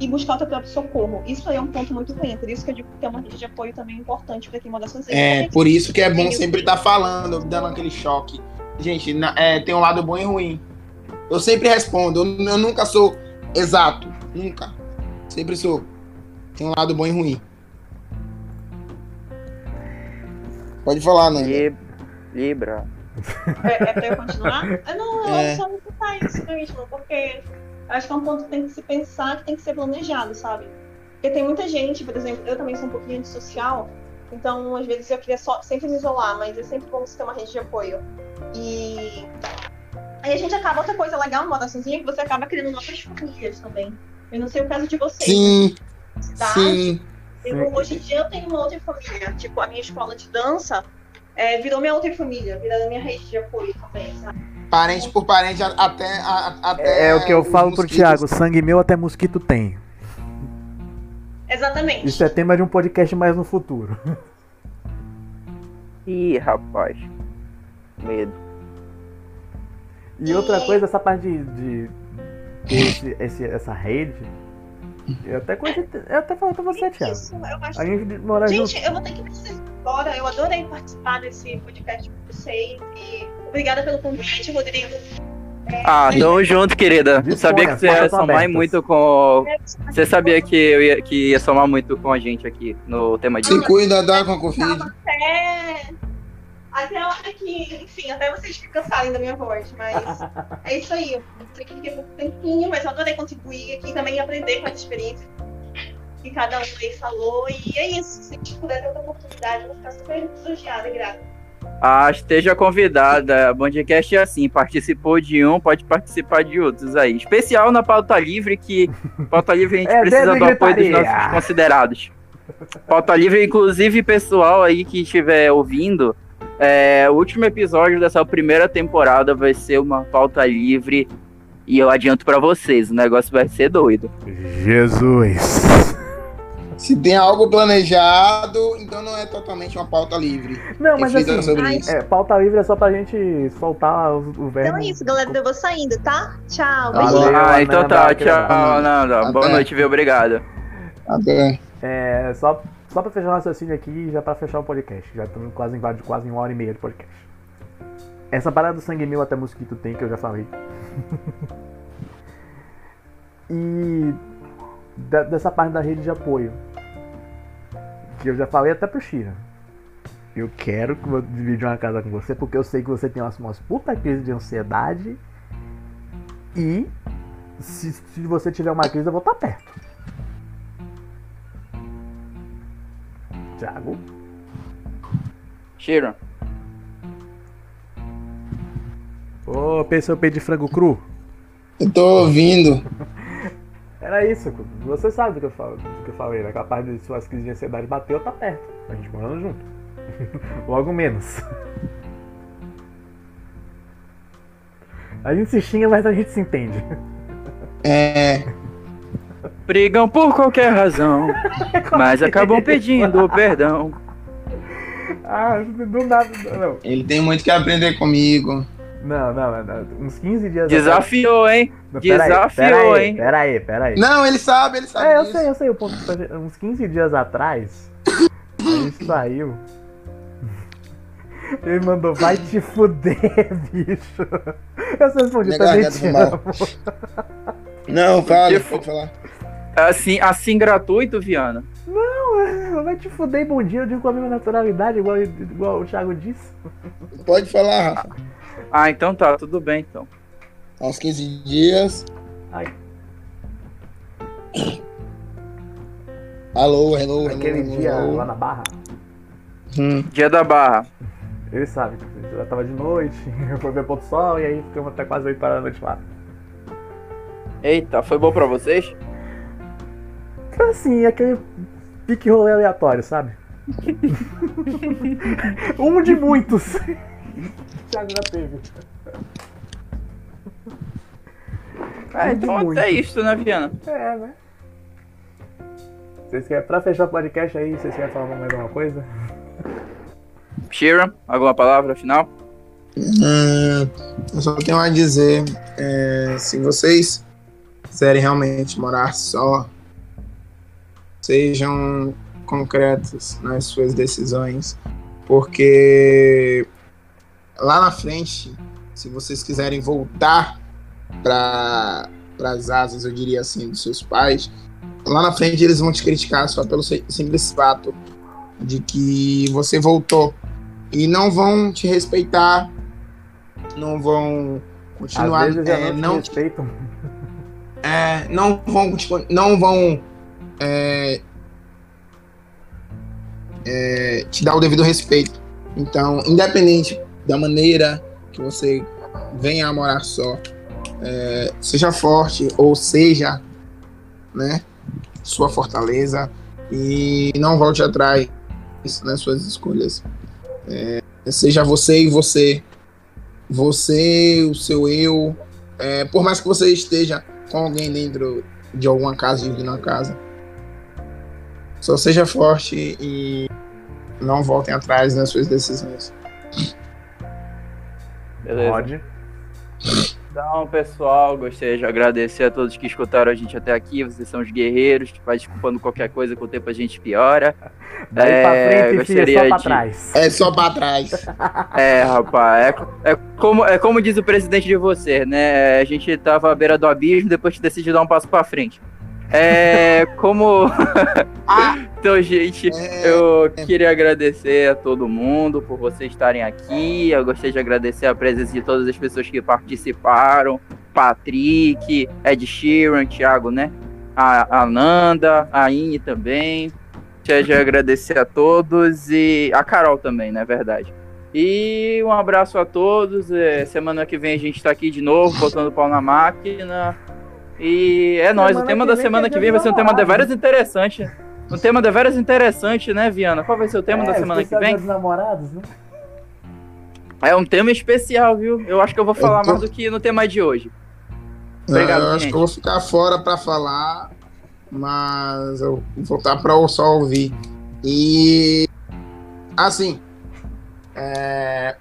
e buscar o teu próprio socorro. Isso aí é um ponto muito ruim. Por isso que eu digo que ter uma rede de apoio também é importante pra quem mora sozinho. É, por isso que é bom sempre estar falando, dando aquele choque. Gente, na- é, tem um lado bom e ruim. Eu sempre respondo, eu, eu nunca sou exato. Nunca. Sempre sou. Tem um lado bom e ruim. Pode falar, né? Lib- Libra. É, é pra eu continuar? Ah, não, É. eu só vou citar isso mesmo, porque acho que é um ponto que tem que se pensar, que tem que ser planejado, sabe? Porque tem muita gente, por exemplo, eu também sou um pouquinho antissocial, então às vezes eu queria só, sempre me isolar, mas é sempre bom você ter uma rede de apoio. E aí a gente acaba, outra coisa legal moda sozinha, é que você acaba criando novas famílias também. Eu não sei o caso de vocês. Sim, cidade, sim. eu, hoje em dia eu tenho uma outra família. Tipo, a minha escola de dança é, virou minha outra família, virou minha rede de apoio também, sabe? Parente por parente até. a- até É, o que eu falo pro mosquitos. Thiago, sangue meu até mosquito tem. Exatamente. Isso é tema de um podcast mais no futuro. Ih, rapaz. Medo. E outra coisa, essa parte de, de esse, esse- essa rede, eu até, cogitei- eu até falei pra você, Thiago. Isso, eu acho A gente mora junto. Gente, eu vou ter que precisar agora. Eu adorei participar desse podcast com vocês. E obrigada pelo convite, Rodrigo. Ah, tamo junto, querida. Disponha, sabia que você ia somar abertas. muito com. Você sabia que eu ia, que ia somar muito com a gente aqui no tema de. Se cuida, dá com a Covid. Até. Até a hora que. Enfim, até vocês ficarem cansarem da minha voz. Mas é isso aí. Eu sei que fiquei pouco tempinho, mas eu adorei contribuir aqui também e aprender com as experiências que cada um aí falou. E é isso. Se a gente puder ter outra oportunidade, eu vou ficar super lisonjeada e grata. Ah, esteja convidada. Bandcast é assim, participou de um, pode participar de outros aí. Especial na pauta livre, que pauta livre a gente É, precisa do apoio dos nossos considerados. Pauta livre, inclusive, pessoal aí que estiver ouvindo, é, o último episódio dessa primeira temporada vai ser uma pauta livre. E eu adianto pra vocês, o negócio vai ser doido. Jesus. Se tem algo planejado, então não é totalmente uma pauta livre. Não, mas assim, sobre isso. é, pauta livre é só pra gente soltar o, o verbo. Então é isso, galera. Eu vou saindo, tá? Tchau. Valeu. beijinho. ah, então tá, tchau, Nanda. Boa noite, viu? Obrigado. Até. É, só, só pra fechar o raciocínio aqui, já pra fechar o podcast. Já estamos quase em, quase uma hora e meia de podcast. Essa parada do sangue meu até mosquito tem, que eu já falei. e da- dessa parte da rede de apoio. Que eu já falei até pro Shira. Eu quero que eu dividir uma casa com você, porque eu sei que você tem umas, umas puta crise de ansiedade. E se, se você tiver uma crise, eu vou estar perto. Thiago? Shiro. Ô, pensou peito de frango cru? Eu tô ouvindo. Era isso, você sabe do que eu falo, do que eu falei, né? Capaz de suas crises de ansiedade bateu, tá perto. A gente morando junto. Logo menos. A gente se xinga, mas a gente se entende. É. Brigam por qualquer razão, mas acabam pedindo perdão. Ah, do nada. Não, Ele tem muito que aprender comigo. não, não, não, uns 15 dias Desafiou, hein? atrás- Peraí, desafiou, peraí, hein? Peraí, peraí. Não, ele sabe, ele sabe É, eu disso. sei, eu sei. O ponto, uns 15 dias atrás, gente saiu. Ele mandou, vai te fuder, bicho. Eu só respondi, também te amo. Não, fala, pode falar. Assim, assim gratuito, Viana. Vai te fuder bom dia, eu digo com a mesma naturalidade, igual, igual o Thiago disse. Pode falar, Rafa. Ah, então tá, tudo bem então. Uns 15 dias. Ai. Alô, hello, hello. Aquele hello, dia hello. lá na Barra, Hum. Dia da Barra. ele sabe, já tava de noite, foi ver pôr do sol e aí ficamos até quase 8 horas da noite lá. Eita, foi bom pra vocês? Foi assim, aquele pique rolê aleatório, sabe? um de muitos. O Thiago já teve. É, então Muito. até isso, né, Viana? É, né? Vocês querem, pra fechar o podcast aí, vocês querem falar mais alguma coisa? Shira, alguma palavra final? Hum, eu só tenho a dizer, é, se vocês quiserem realmente morar só, sejam concretos nas suas decisões, porque lá na frente, se vocês quiserem voltar para as asas, eu diria assim, dos seus pais, lá na frente eles vão te criticar só pelo si- simples fato de que você voltou e não vão te respeitar, não vão Às continuar, vezes já é, não, não, te respeitam. é, não vão, te- não vão é, é, te dar o devido respeito. Então, independente da maneira que você venha a morar só, é, seja forte ou seja, né, sua fortaleza e não volte atrás nas suas escolhas. É, seja você e você, você, o seu eu, é, por mais que você esteja com alguém dentro de alguma casa, dividindo uma casa, só seja forte e não voltem atrás nas suas decisões. Beleza. Pode. Então, pessoal, gostaria de agradecer a todos que escutaram a gente até aqui. Vocês são os guerreiros. Vai desculpando qualquer coisa, com o tempo a gente piora. Daí É, pra frente, filho, é só pra de- trás. É só pra trás. É, rapaz, é, é como, é como diz o presidente de você, né? A gente tava à beira do abismo, depois decidiu dar um passo pra frente. É, como. então, gente, É, eu queria agradecer a todo mundo por vocês estarem aqui. Eu gostaria de agradecer a presença de todas as pessoas que participaram: Patrick, Ed Sheeran, Thiago, né? A, a Nanda, a Ine também. Gostaria de agradecer a todos e a Carol também, na verdade. E um abraço a todos. é, semana que vem a gente tá aqui de novo, botando o pau na máquina. E é nóis. O Semana tema que da semana que vem vai ser um tema dos deveras interessante. Um tema deveras interessante, né, Viana? Qual vai ser o tema da É, semana que vem? Dos namorados, né? É um tema especial, viu? Eu acho que eu vou falar tô- mais do que no tema de hoje. Obrigado, eu acho gente. que eu vou ficar fora pra falar, mas eu vou voltar pra eu só ouvir. E assim, é,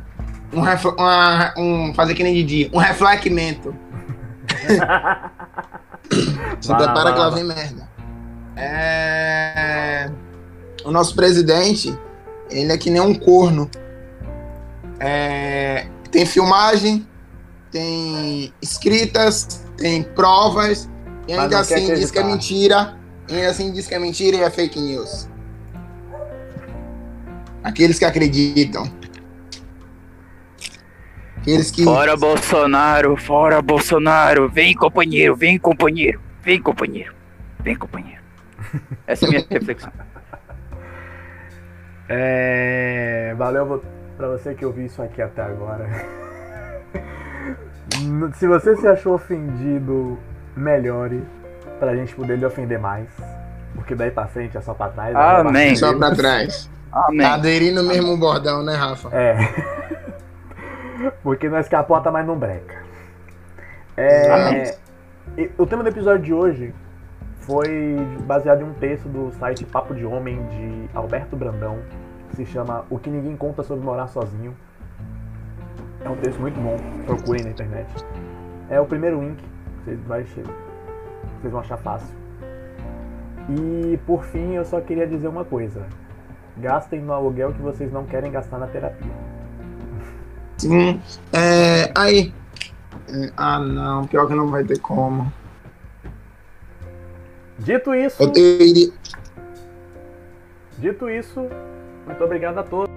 um, uma- um fazer que nem Didi, um reflecimento. Se Vai lá, prepara vai que lá, lá vem merda. É, o nosso presidente, ele é que nem um corno. É, tem filmagem, tem escritas, tem provas, e Mas ainda assim diz que é mentira, e ainda assim diz que é mentira e é fake news. Aqueles que acreditam. Aqueles que. Fora Bolsonaro, fora Bolsonaro. Vem, companheiro, vem, companheiro. Vem, companheiro. Vem, companheiro. Essa é a minha reflexão. É, valeu pra você que ouviu isso aqui até agora. Se você se achou ofendido, melhore pra gente poder lhe ofender mais. Porque daí pra frente é só pra trás. Amém. é Só pra trás. Amém. Tá aderindo o mesmo bordão, né, Rafa? É. Porque nós capota, mas não breca. É, o tema do episódio de hoje foi baseado em um texto do site Papo de Homem de Alberto Brandão, que se chama O que ninguém conta sobre morar sozinho. É um texto muito bom, procurem na internet. É o primeiro link, vocês, vai, vocês vão achar fácil. E por fim, eu só queria dizer uma coisa: gastem no aluguel que vocês não querem gastar na terapia. Sim. É, aí. É, Ah, não. Pior que não vai ter como. Dito isso, dito isso, muito obrigado a todos.